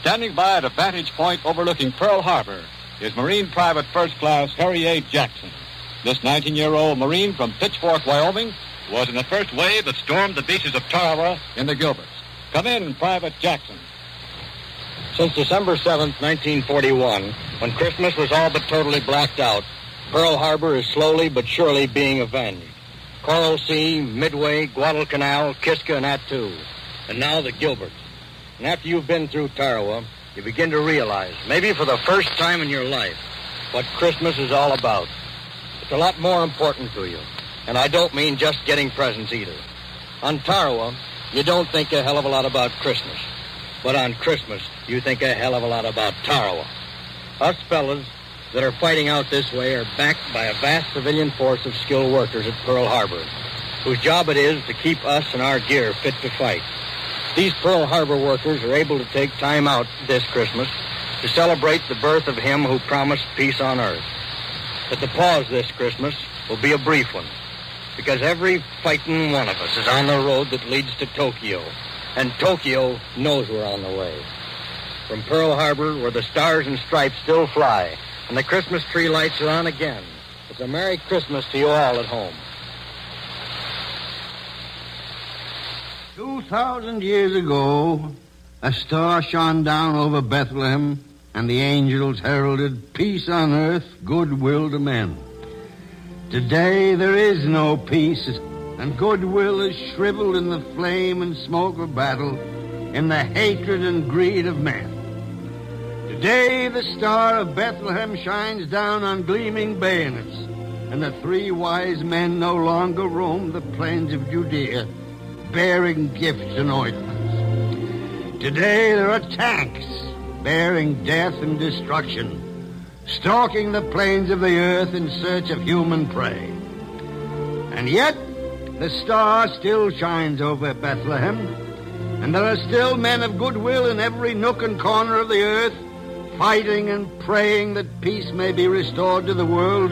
Standing by at a vantage point overlooking Pearl Harbor is Marine Private First Class Harry A. Jackson. This 19-year-old Marine from Pitchfork, Wyoming, was in the first wave that stormed the beaches of Tarawa in the Gilberts. Come in, Private Jackson. Since December 7th, 1941, when Christmas was all but totally blacked out, Pearl Harbor is slowly but surely being avenged. Coral Sea, Midway, Guadalcanal, Kiska, and Attu. And now the Gilberts. And after you've been through Tarawa, you begin to realize, maybe for the first time in your life, what Christmas is all about. It's a lot more important to you. And I don't mean just getting presents either. On Tarawa, you don't think a hell of a lot about Christmas. But on Christmas, you think a hell of a lot about Tarawa. Us fellas that are fighting out this way are backed by a vast civilian force of skilled workers at Pearl Harbor, whose job it is to keep us and our gear fit to fight. These Pearl Harbor workers are able to take time out this Christmas to celebrate the birth of him who promised peace on earth. But the pause this Christmas will be a brief one, because every fighting one of us is on the road that leads to Tokyo, and Tokyo knows we're on the way. From Pearl Harbor, where the stars and stripes still fly, and the Christmas tree lights are on again, it's a Merry Christmas to you all at home. Two thousand years ago, a star shone down over Bethlehem, and the angels heralded peace on earth, goodwill to men. Today there is no peace, and goodwill is shriveled in the flame and smoke of battle, in the hatred and greed of men. Today the star of Bethlehem shines down on gleaming bayonets, and the three wise men no longer roam the plains of Judea, bearing gifts and ointments. Today there are tanks bearing death and destruction, stalking the plains of the earth in search of human prey. And yet, the star still shines over Bethlehem, and there are still men of goodwill in every nook and corner of the earth, fighting and praying that peace may be restored to the world,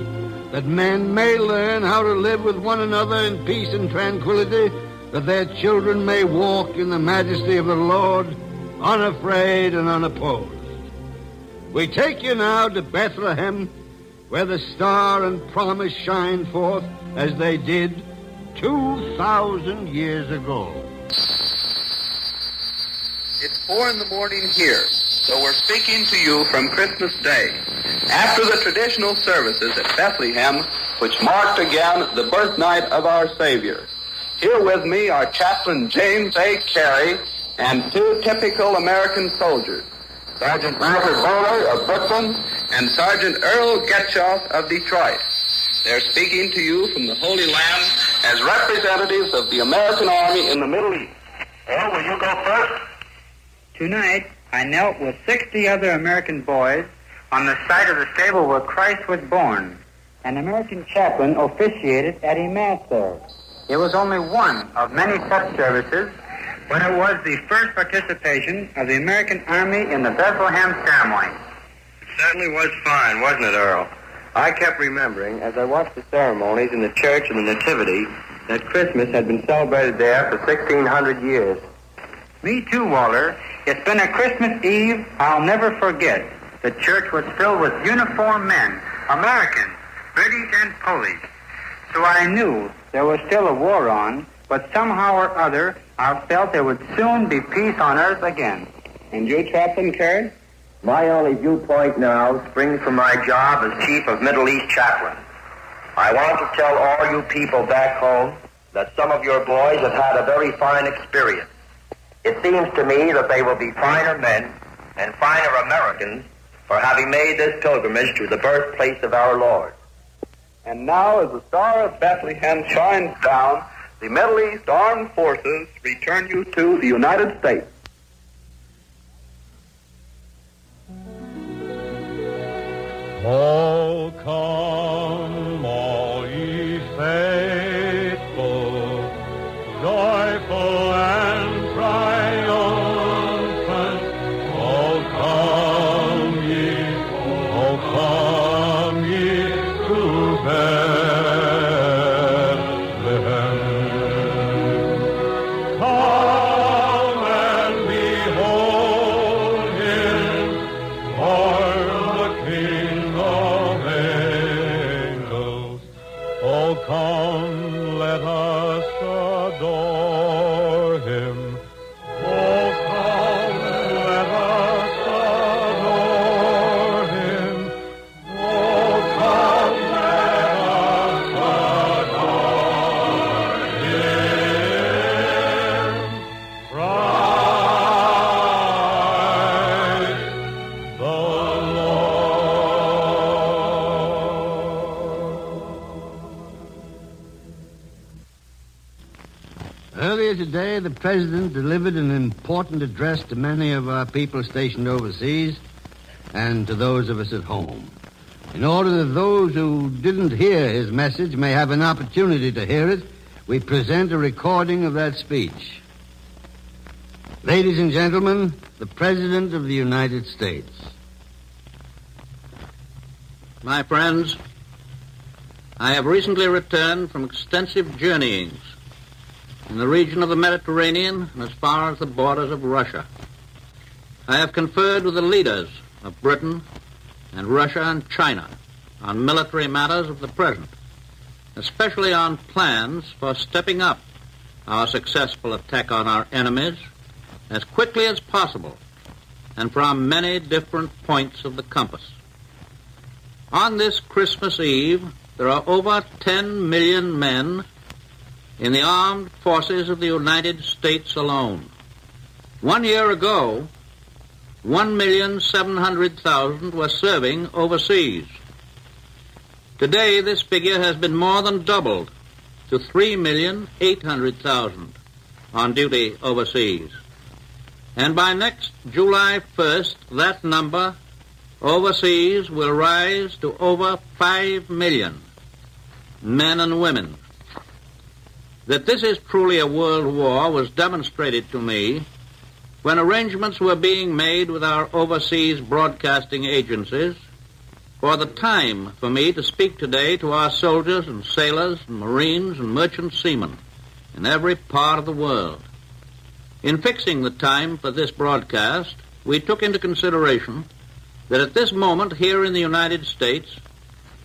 that men may learn how to live with one another in peace and tranquility, that their children may walk in the majesty of the Lord, unafraid and unopposed. We take you now to Bethlehem, where the star and promise shine forth as they did 2,000 years ago. It's four in the morning here, so we're speaking to you from Christmas Day, after the traditional services at Bethlehem, which marked again the birth night of our Savior. Here with me are Chaplain James A. Carey and two typical American soldiers, Sergeant Robert Bowler of Brooklyn and Sergeant Earl Getchoff of Detroit. They're speaking to you from the Holy Land as representatives of the American Army in the Middle East. Earl, will you go first? Tonight, I knelt with 60 other American boys on the site of the stable where Christ was born. An American chaplain officiated at a mass there. It was only one of many such services, but it was the first participation of the American Army in the Bethlehem ceremony. It certainly was fine, wasn't it, Earl? I kept remembering, as I watched the ceremonies in the church of the Nativity, that Christmas had been celebrated there for 1,600 years. Me too, Walter. It's been a Christmas Eve I'll never forget. The church was filled with uniformed men, Americans, British and Polish. So I knew there was still a war on, but somehow or other I felt there would soon be peace on earth again. And you, Chaplain Carey? My only viewpoint now springs from my job as Chief of Middle East Chaplain. I want to tell all you people back home that some of your boys have had a very fine experience. It seems to me that they will be finer men and finer Americans for having made this pilgrimage to the birthplace of our Lord. And now, as the Star of Bethlehem shines down, the Middle East Armed Forces return you to the United States. Oh, come, all ye faithful, today, the President delivered an important address to many of our people stationed overseas and to those of us at home. In order that those who didn't hear his message may have an opportunity to hear it, we present a recording of that speech. Ladies and gentlemen, the President of the United States. My friends, I have recently returned from extensive journeyings in the region of the Mediterranean and as far as the borders of Russia. I have conferred with the leaders of Britain and Russia and China on military matters of the present, especially on plans for stepping up our successful attack on our enemies as quickly as possible and from many different points of the compass. On this Christmas Eve, there are over 10 million men in the armed forces of the United States alone. One year ago, 1,700,000 were serving overseas. Today, this figure has been more than doubled to 3,800,000 on duty overseas. And by next July 1st, that number overseas will rise to over 5 million men and women. That this is truly a world war was demonstrated to me when arrangements were being made with our overseas broadcasting agencies for the time for me to speak today to our soldiers and sailors and marines and merchant seamen in every part of the world. In fixing the time for this broadcast, we took into consideration that at this moment here in the United States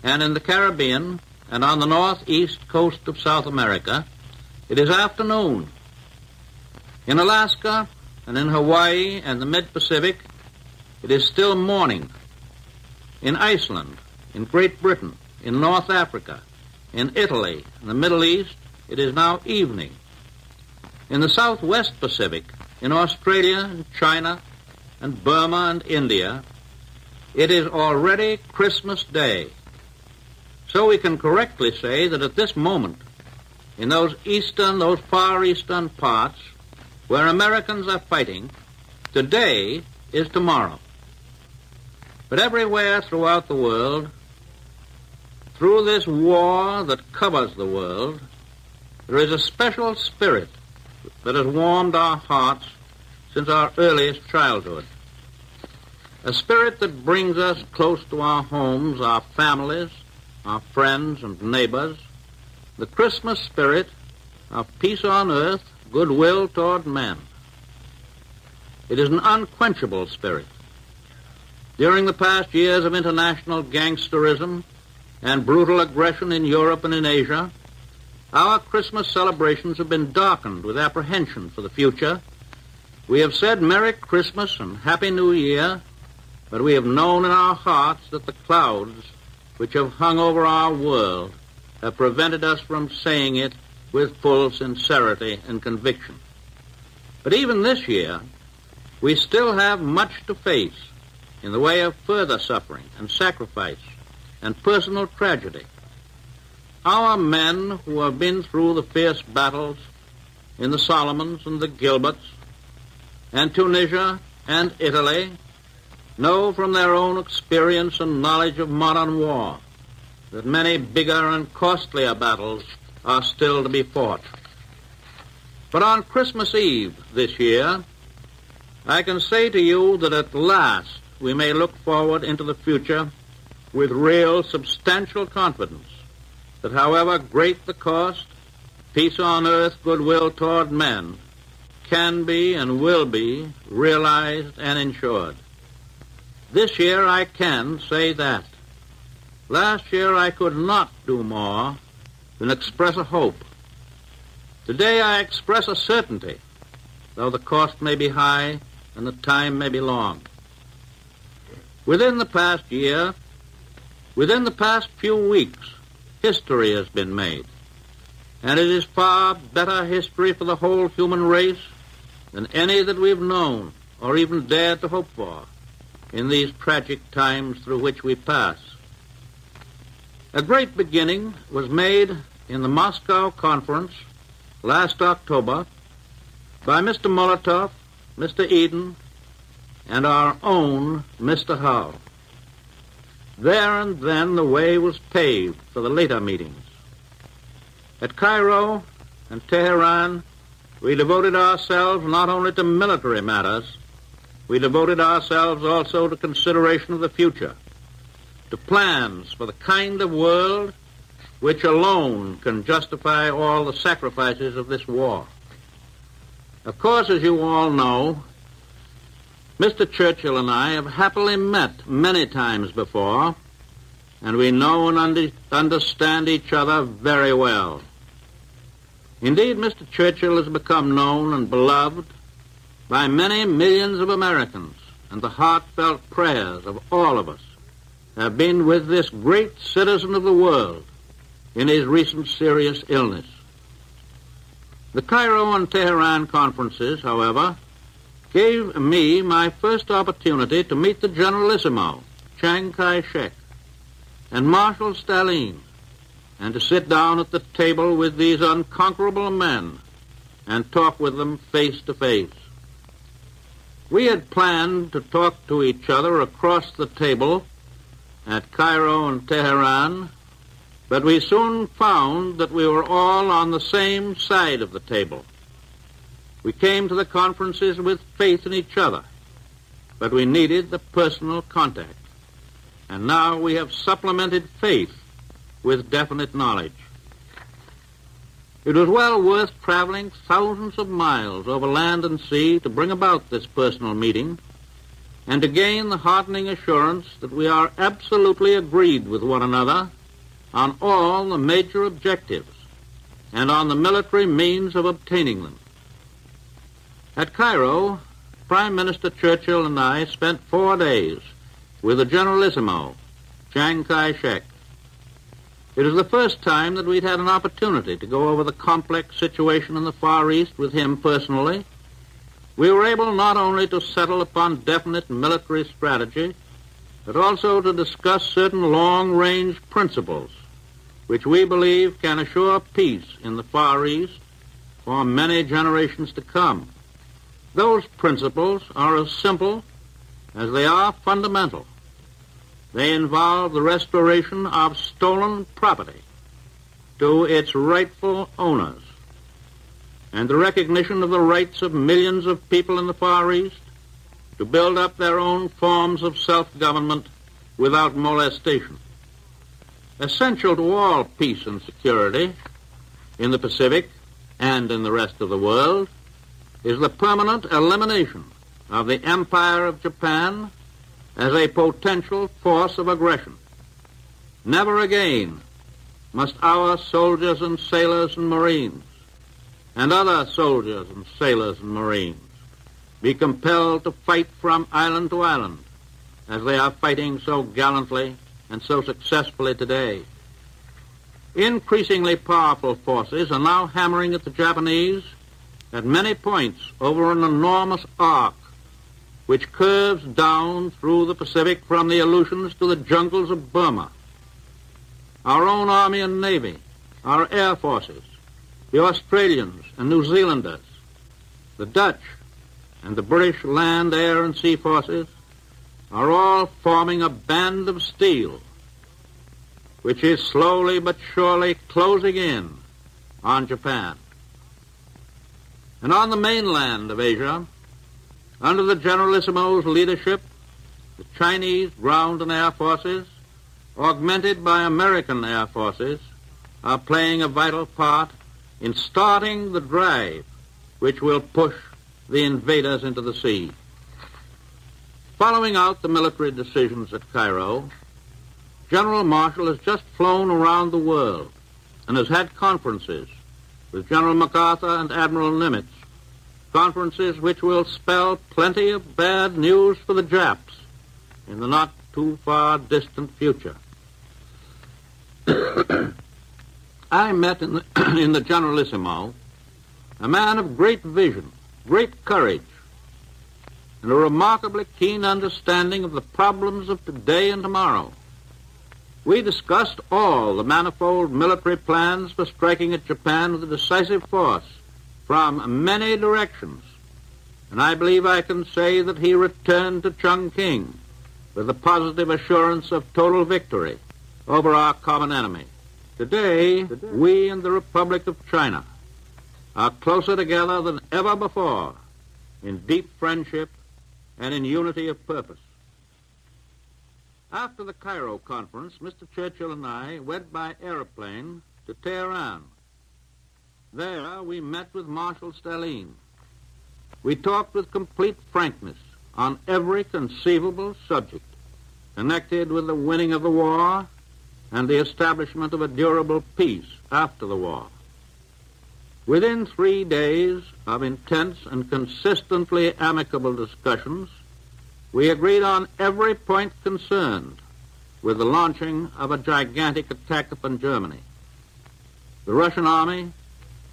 and in the Caribbean and on the northeast coast of South America, it is afternoon. In Alaska and in Hawaii and the mid-Pacific, it is still morning. In Iceland, in Great Britain, in North Africa, in Italy, in the Middle East, it is now evening. In the Southwest Pacific, in Australia and China and Burma and India, it is already Christmas Day. So we can correctly say that at this moment, in those eastern, those far eastern parts where Americans are fighting, today is tomorrow. But everywhere throughout the world, through this war that covers the world, there is a special spirit that has warmed our hearts since our earliest childhood. A spirit that brings us close to our homes, our families, our friends and neighbors, the Christmas spirit of peace on earth, goodwill toward men. It is an unquenchable spirit. During the past years of international gangsterism and brutal aggression in Europe and in Asia, our Christmas celebrations have been darkened with apprehension for the future. We have said Merry Christmas and Happy New Year, but we have known in our hearts that the clouds which have hung over our world have prevented us from saying it with full sincerity and conviction. But even this year, we still have much to face in the way of further suffering and sacrifice and personal tragedy. Our men who have been through the fierce battles in the Solomons and the Gilberts and Tunisia and Italy know from their own experience and knowledge of modern war that many bigger and costlier battles are still to be fought. But on Christmas Eve this year, I can say to you that at last we may look forward into the future with real substantial confidence that however great the cost, peace on earth, goodwill toward men can be and will be realized and ensured. This year I can say that. Last year I could not do more than express a hope. Today I express a certainty, though the cost may be high and the time may be long. Within the past year, within the past few weeks, history has been made. And it is far better history for the whole human race than any that we've known or even dared to hope for in these tragic times through which we pass. A great beginning was made in the Moscow Conference last October by Mr. Molotov, Mr. Eden, and our own Mr. Hull. There and then the way was paved for the later meetings. At Cairo and Tehran, we devoted ourselves not only to military matters, we devoted ourselves also to consideration of the future, to plans for the kind of world which alone can justify all the sacrifices of this war. Of course, as you all know, Mr. Churchill and I have happily met many times before, and we know and under- understand each other very well. Indeed, Mr. Churchill has become known and beloved by many millions of Americans, and the heartfelt prayers of all of us have been with this great citizen of the world in his recent serious illness. The Cairo and Tehran conferences, however, gave me my first opportunity to meet the Generalissimo, Chiang Kai-shek, and Marshal Stalin, and to sit down at the table with these unconquerable men and talk with them face to face. We had planned to talk to each other across the table at Cairo and Tehran, but we soon found that we were all on the same side of the table. We came to the conferences with faith in each other, but we needed the personal contact. And now we have supplemented faith with definite knowledge. It was well worth traveling thousands of miles over land and sea to bring about this personal meeting and to gain the heartening assurance that we are absolutely agreed with one another on all the major objectives and on the military means of obtaining them. At Cairo, Prime Minister Churchill and I spent four days with the Generalissimo, Chiang Kai-shek. It was the first time that we'd had an opportunity to go over the complex situation in the Far East with him personally. We were able not only to settle upon definite military strategy, but also to discuss certain long-range principles which we believe can assure peace in the Far East for many generations to come. Those principles are as simple as they are fundamental. They involve the restoration of stolen property to its rightful owners and the recognition of the rights of millions of people in the Far East to build up their own forms of self-government without molestation. Essential to all peace and security in the Pacific and in the rest of the world is the permanent elimination of the Empire of Japan as a potential force of aggression. Never again must our soldiers and sailors and marines and other soldiers and sailors and marines be compelled to fight from island to island as they are fighting so gallantly and so successfully today. Increasingly powerful forces are now hammering at the Japanese at many points over an enormous arc which curves down through the Pacific from the Aleutians to the jungles of Burma. Our own Army and Navy, our air forces, the Australians and New Zealanders, the Dutch, and the British land, air, and sea forces are all forming a band of steel which is slowly but surely closing in on Japan. And on the mainland of Asia, under the Generalissimo's leadership, the Chinese ground and air forces, augmented by American air forces, are playing a vital part in starting the drive which will push the invaders into the sea. Following out the military decisions at Cairo, General Marshall has just flown around the world and has had conferences with General MacArthur and Admiral Nimitz, conferences which will spell plenty of bad news for the Japs in the not too far distant future. I met in the, in the Generalissimo a man of great vision, great courage, and a remarkably keen understanding of the problems of today and tomorrow. We discussed all the manifold military plans for striking at Japan with a decisive force from many directions. And I believe I can say that he returned to Chungking with the positive assurance of total victory over our common enemy. Today, we in the Republic of China are closer together than ever before in deep friendship and in unity of purpose. After the Cairo conference, Mr. Churchill and I went by aeroplane to Tehran. There we met with Marshal Stalin. We talked with complete frankness on every conceivable subject connected with the winning of the war and the establishment of a durable peace after the war. Within three days of intense and consistently amicable discussions, we agreed on every point concerned with the launching of a gigantic attack upon Germany. The Russian army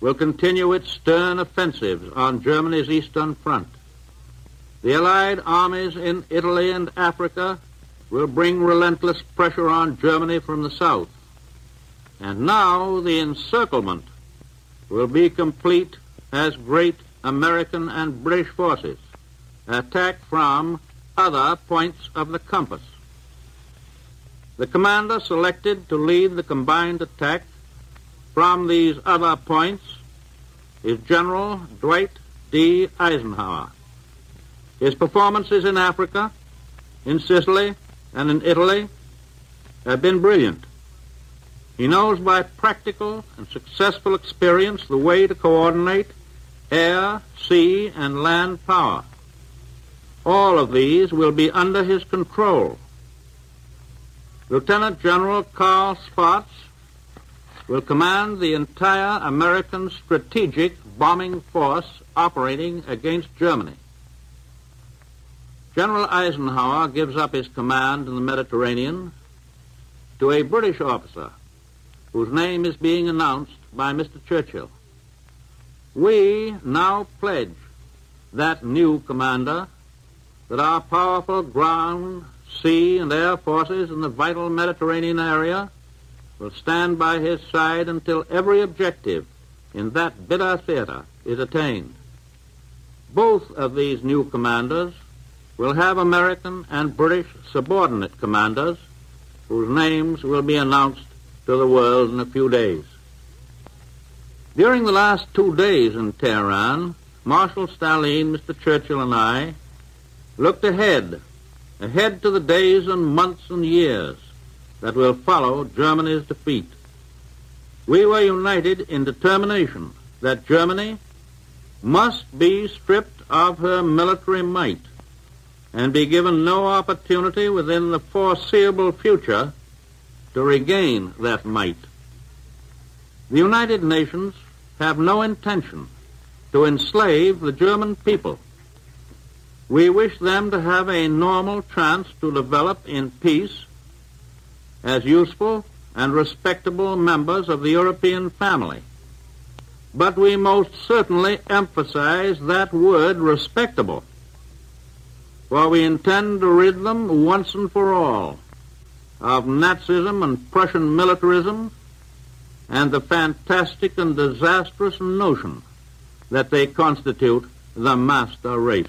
will continue its stern offensives on Germany's eastern front. The Allied armies in Italy and Africa will bring relentless pressure on Germany from the south. And now the encirclement will be complete as great American and British forces attack from other points of the compass. The commander selected to lead the combined attack from these other points is General Dwight D. Eisenhower. His performances in Africa, in Sicily, and in Italy have been brilliant. He knows by practical and successful experience the way to coordinate air, sea, and land power. All of these will be under his control. Lieutenant General Carl Spaatz will command the entire American strategic bombing force operating against Germany. General Eisenhower gives up his command in the Mediterranean to a British officer whose name is being announced by Mr. Churchill. We now pledge that new commander that our powerful ground, sea, and air forces in the vital Mediterranean area will stand by his side until every objective in that bitter theater is attained. Both of these new commanders will have American and British subordinate commanders whose names will be announced to the world in a few days. During the last two days in Tehran, Marshal Stalin, Mr. Churchill, and I looked ahead, ahead to the days and months and years that will follow Germany's defeat. We were united in determination that Germany must be stripped of her military might and be given no opportunity within the foreseeable future to regain that might. The United Nations have no intention to enslave the German people. We wish them to have a normal chance to develop in peace as useful and respectable members of the European family. But we most certainly emphasize that word respectable for we intend to rid them once and for all of Nazism and Prussian militarism and the fantastic and disastrous notion that they constitute the master race.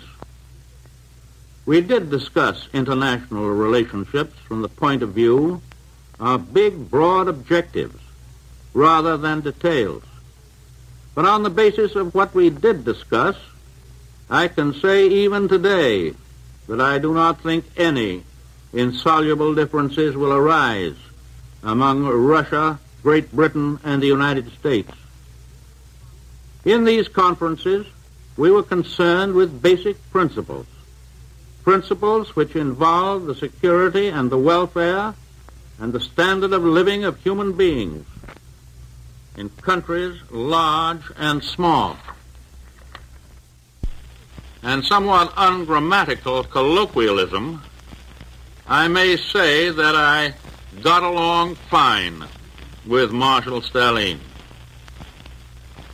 We did discuss international relationships from the point of view of big, broad objectives rather than details. But on the basis of what we did discuss, I can say even today that I do not think any insoluble differences will arise among Russia, Great Britain, and the United States. In these conferences, we were concerned with basic principles, principles which involve the security and the welfare and the standard of living of human beings in countries large and small and somewhat ungrammatical colloquialism, I may say that I got along fine with Marshal Stalin.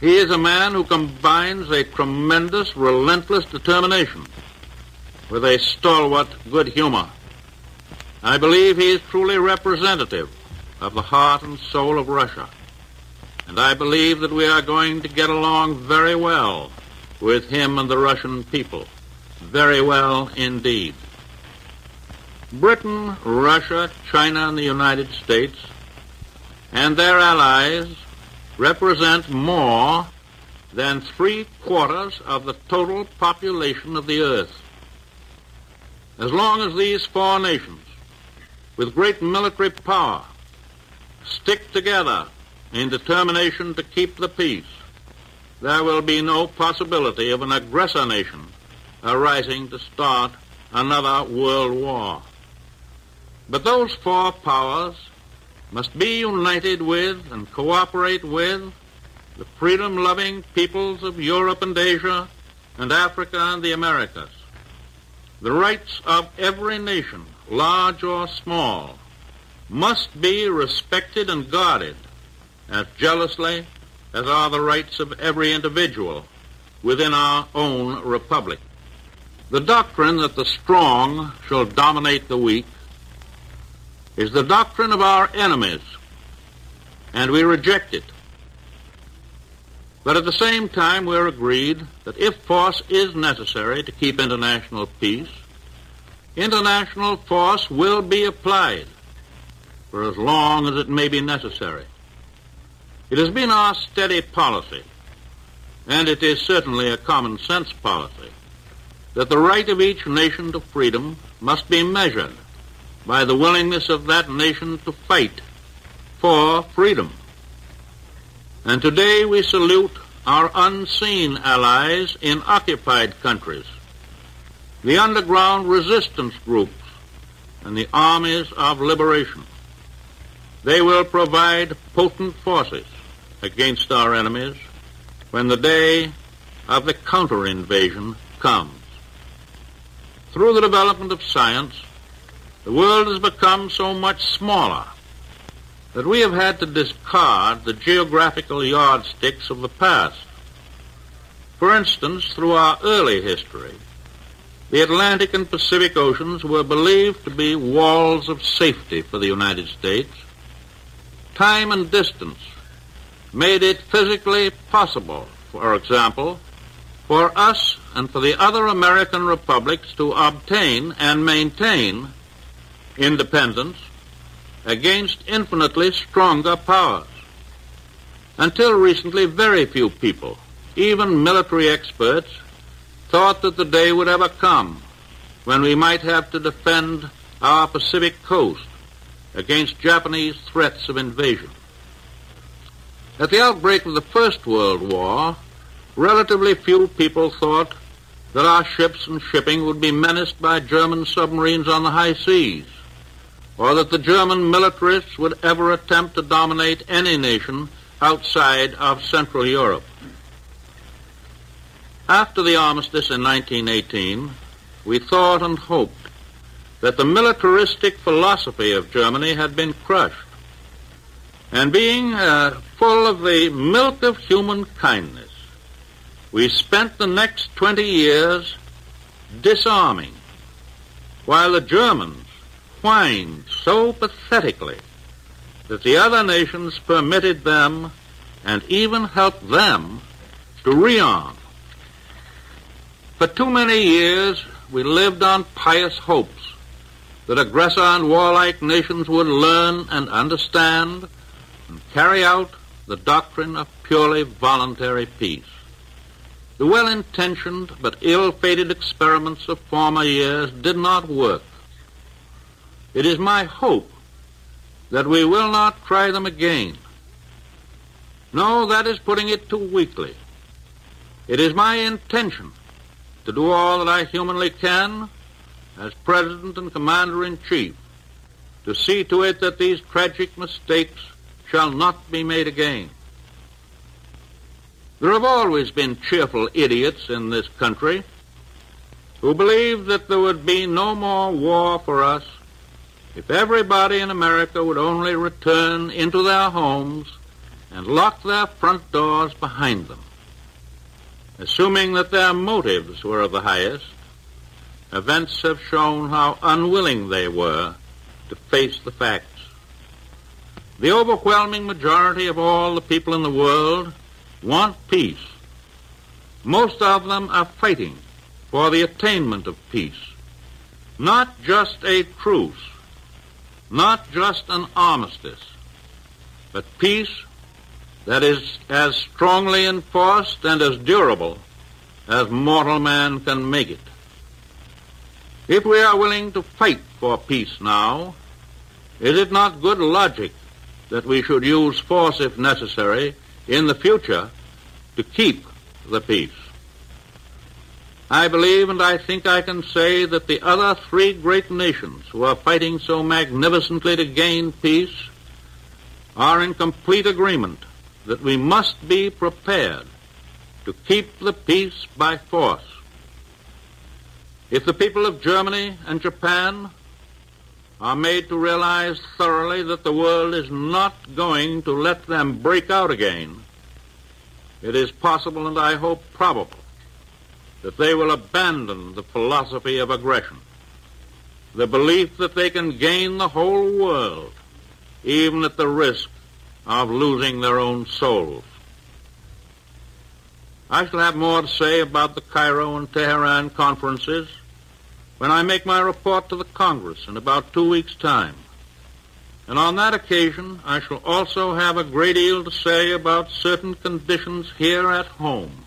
He is a man who combines a tremendous, relentless determination with a stalwart good humor. I believe he is truly representative of the heart and soul of Russia. And I believe that we are going to get along very well with him and the Russian people. Very well indeed. Britain, Russia, China, and the United States and their allies represent more than three quarters of the total population of the earth. As long as these four nations, with great military power, stick together in determination to keep the peace, there will be no possibility of an aggressor nation arising to start another world war. But those four powers must be united with and cooperate with the freedom-loving peoples of Europe and Asia and Africa and the Americas. The rights of every nation, large or small, must be respected and guarded as jealously as are the rights of every individual within our own republic. The doctrine that the strong shall dominate the weak is the doctrine of our enemies, and we reject it. But at the same time, we're agreed that if force is necessary to keep international peace, international force will be applied for as long as it may be necessary. It has been our steady policy, and it is certainly a common sense policy, that the right of each nation to freedom must be measured by the willingness of that nation to fight for freedom. And today we salute our unseen allies in occupied countries, the underground resistance groups, and the armies of liberation. They will provide potent forces against our enemies when the day of the counter-invasion comes. Through the development of science, the world has become so much smaller that we have had to discard the geographical yardsticks of the past. For instance, through our early history, the Atlantic and Pacific Oceans were believed to be walls of safety for the United States. Time and distance made it physically possible, for example, for us and for the other American republics to obtain and maintain independence against infinitely stronger powers. Until recently, very few people, even military experts, thought that the day would ever come when we might have to defend our Pacific coast against Japanese threats of invasion. At the outbreak of the First World War, relatively few people thought that our ships and shipping would be menaced by German submarines on the high seas or that the German militarists would ever attempt to dominate any nation outside of Central Europe. After the armistice in 1918, we thought and hoped that the militaristic philosophy of Germany had been crushed. And being uh, full of the milk of human kindness, we spent the next 20 years disarming, while the Germans whined so pathetically that the other nations permitted them and even helped them to rearm. For too many years, we lived on pious hopes that aggressor and warlike nations would learn and understand and carry out the doctrine of purely voluntary peace. The well-intentioned but ill-fated experiments of former years did not work. It is my hope that we will not try them again. No, that is putting it too weakly. It is my intention to do all that I humanly can as President and Commander-in-Chief to see to it that these tragic mistakes shall not be made again. There have always been cheerful idiots in this country who believed that there would be no more war for us if everybody in America would only return into their homes and lock their front doors behind them, assuming that their motives were of the highest, events have shown how unwilling they were to face the facts. The overwhelming majority of all the people in the world want peace. Most of them are fighting for the attainment of peace. Not just a truce, not just an armistice, but peace that is as strongly enforced and as durable as mortal man can make it. If we are willing to fight for peace now, is it not good logic that we should use force if necessary in the future to keep the peace? I believe and I think I can say that the other three great nations who are fighting so magnificently to gain peace are in complete agreement that we must be prepared to keep the peace by force. If the people of Germany and Japan are made to realize thoroughly that the world is not going to let them break out again, it is possible and I hope probable that they will abandon the philosophy of aggression, the belief that they can gain the whole world, even at the risk of losing their own souls. I shall have more to say about the Cairo and Tehran conferences when I make my report to the Congress in about two weeks' time. And on that occasion, I shall also have a great deal to say about certain conditions here at home.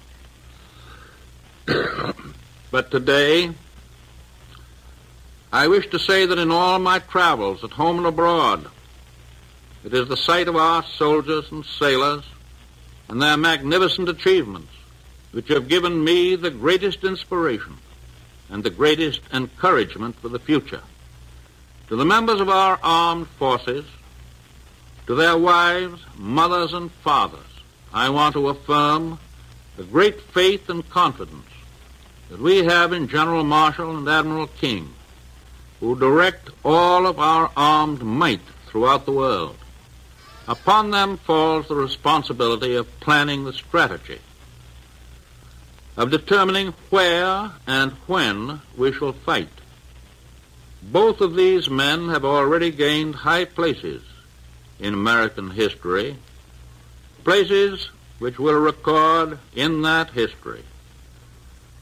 but today, I wish to say that in all my travels, at home and abroad, it is the sight of our soldiers and sailors and their magnificent achievements which have given me the greatest inspiration and the greatest encouragement for the future. To the members of our armed forces, to their wives, mothers, and fathers, I want to affirm the great faith and confidence that we have in General Marshall and Admiral King, who direct all of our armed might throughout the world. Upon them falls the responsibility of planning the strategy, of determining where and when we shall fight. Both of these men have already gained high places in American history, places which will record in that history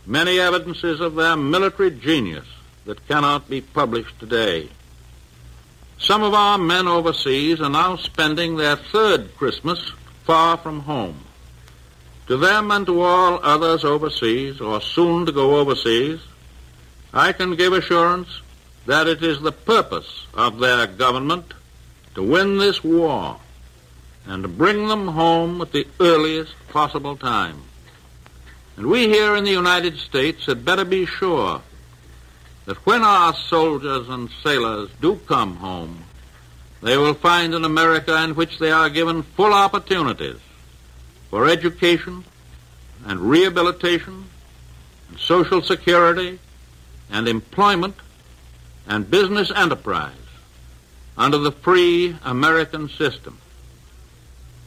many evidences of their military genius that cannot be published today. Some of our men overseas are now spending their third Christmas far from home. To them and to all others overseas or soon to go overseas, I can give assurance that it is the purpose of their government to win this war and bring them home at the earliest possible time. And we here in the United States had better be sure that when our soldiers and sailors do come home, they will find an America in which they are given full opportunities for education and rehabilitation and social security and employment and business enterprise under the free American system,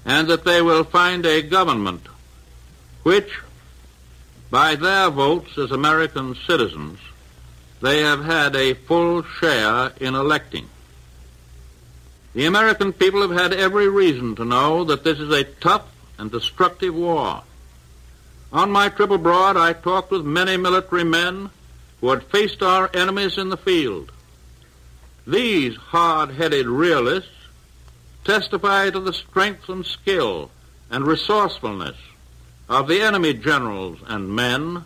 and that they will find a government which by their votes as American citizens, they have had a full share in electing. The American people have had every reason to know that this is a tough and destructive war. On my trip abroad, I talked with many military men who had faced our enemies in the field. These hard-headed realists testify to the strength and skill and resourcefulness of the enemy generals and men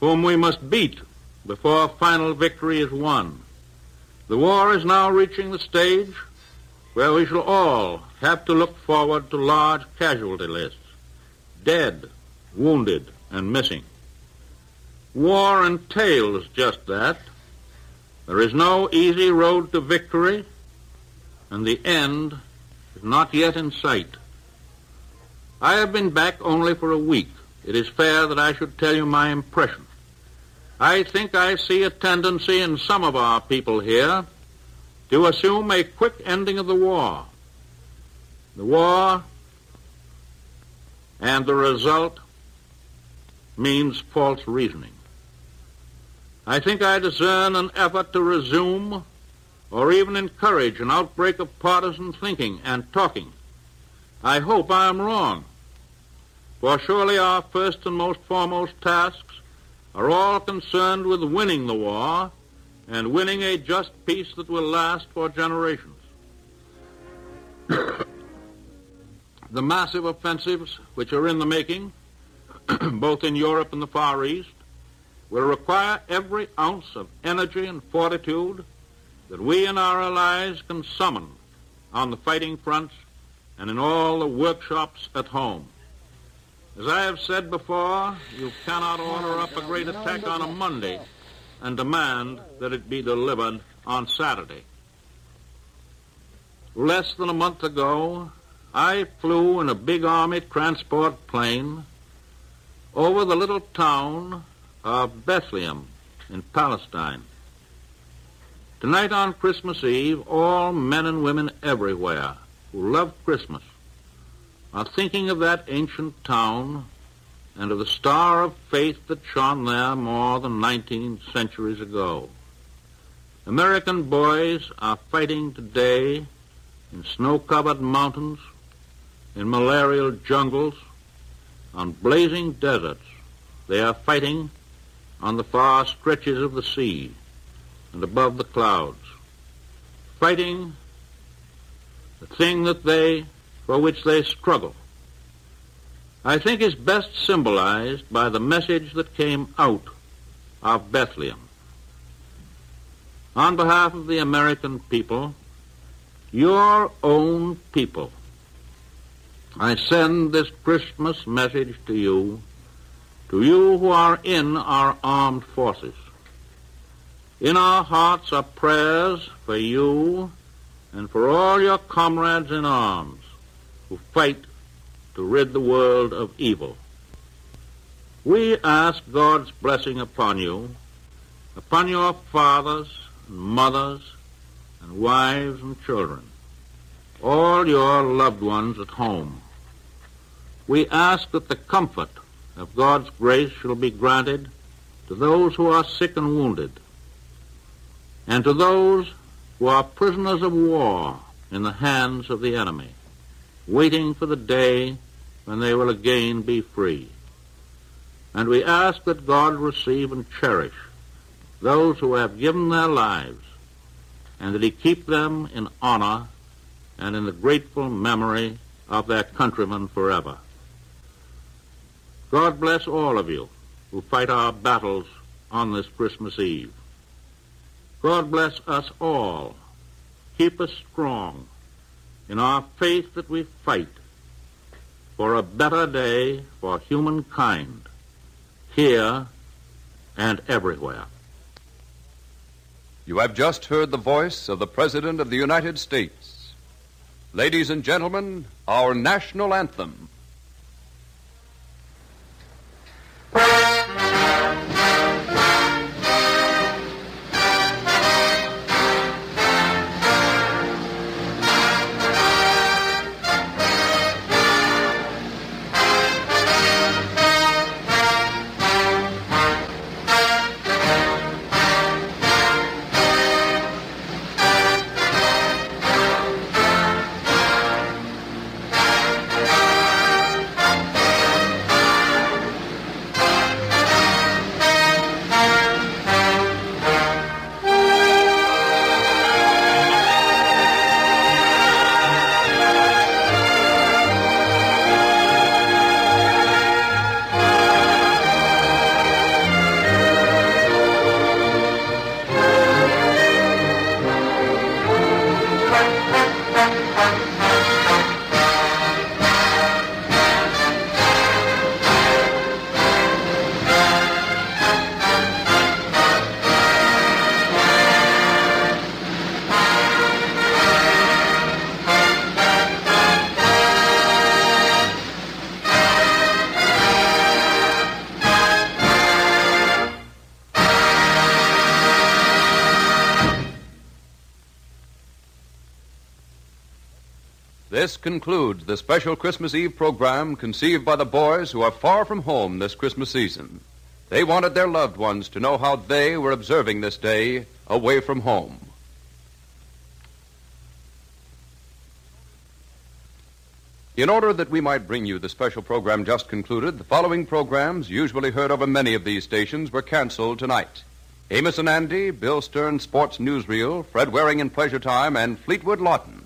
whom we must beat before final victory is won. The war is now reaching the stage where we shall all have to look forward to large casualty lists, dead, wounded, and missing. War entails just that. There is no easy road to victory, and the end is not yet in sight. I have been back only for a week. It is fair that I should tell you my impression. I think I see a tendency in some of our people here to assume a quick ending of the war. The war and the result means false reasoning. I think I discern an effort to resume or even encourage an outbreak of partisan thinking and talking. I hope I am wrong. For surely our first and most foremost tasks are all concerned with winning the war and winning a just peace that will last for generations. The massive offensives which are in the making, both in Europe and the Far East, will require every ounce of energy and fortitude that we and our allies can summon on the fighting fronts and in all the workshops at home. As I have said before, you cannot order up a great attack on a Monday and demand that it be delivered on Saturday. Less than a month ago, I flew in a big Army transport plane over the little town of Bethlehem in Palestine. Tonight on Christmas Eve, all men and women everywhere who love Christmas are thinking of that ancient town and of the star of faith that shone there more than 19 centuries ago. American boys are fighting today in snow-covered mountains, in malarial jungles, on blazing deserts. They are fighting on the far stretches of the sea and above the clouds, fighting the thing that they, for which they struggle. I think is best symbolized by the message that came out of Bethlehem. On behalf of the American people, your own people, I send this Christmas message to you, to you who are in our armed forces. In our hearts are prayers for you and for all your comrades in arms who fight to rid the world of evil. We ask God's blessing upon you, upon your fathers and mothers and wives and children, all your loved ones at home. We ask that the comfort of God's grace shall be granted to those who are sick and wounded, and to those who are prisoners of war in the hands of the enemy, waiting for the day when they will again be free. And we ask that God receive and cherish those who have given their lives, and that he keep them in honor and in the grateful memory of their countrymen forever. God bless all of you who fight our battles on this Christmas Eve. God bless us all. Keep us strong in our faith that we fight for a better day for humankind here and everywhere. You have just heard the voice of the President of the United States. Ladies and gentlemen, our national anthem. concludes the special Christmas Eve program conceived by the boys who are far from home this Christmas season. They wanted their loved ones to know how they were observing this day away from home. In order that we might bring you the special program just concluded, the following programs, usually heard over many of these stations, were canceled tonight. Amos and Andy, Bill Stern Sports Newsreel, Fred Waring in Pleasure Time, and Fleetwood Lawton.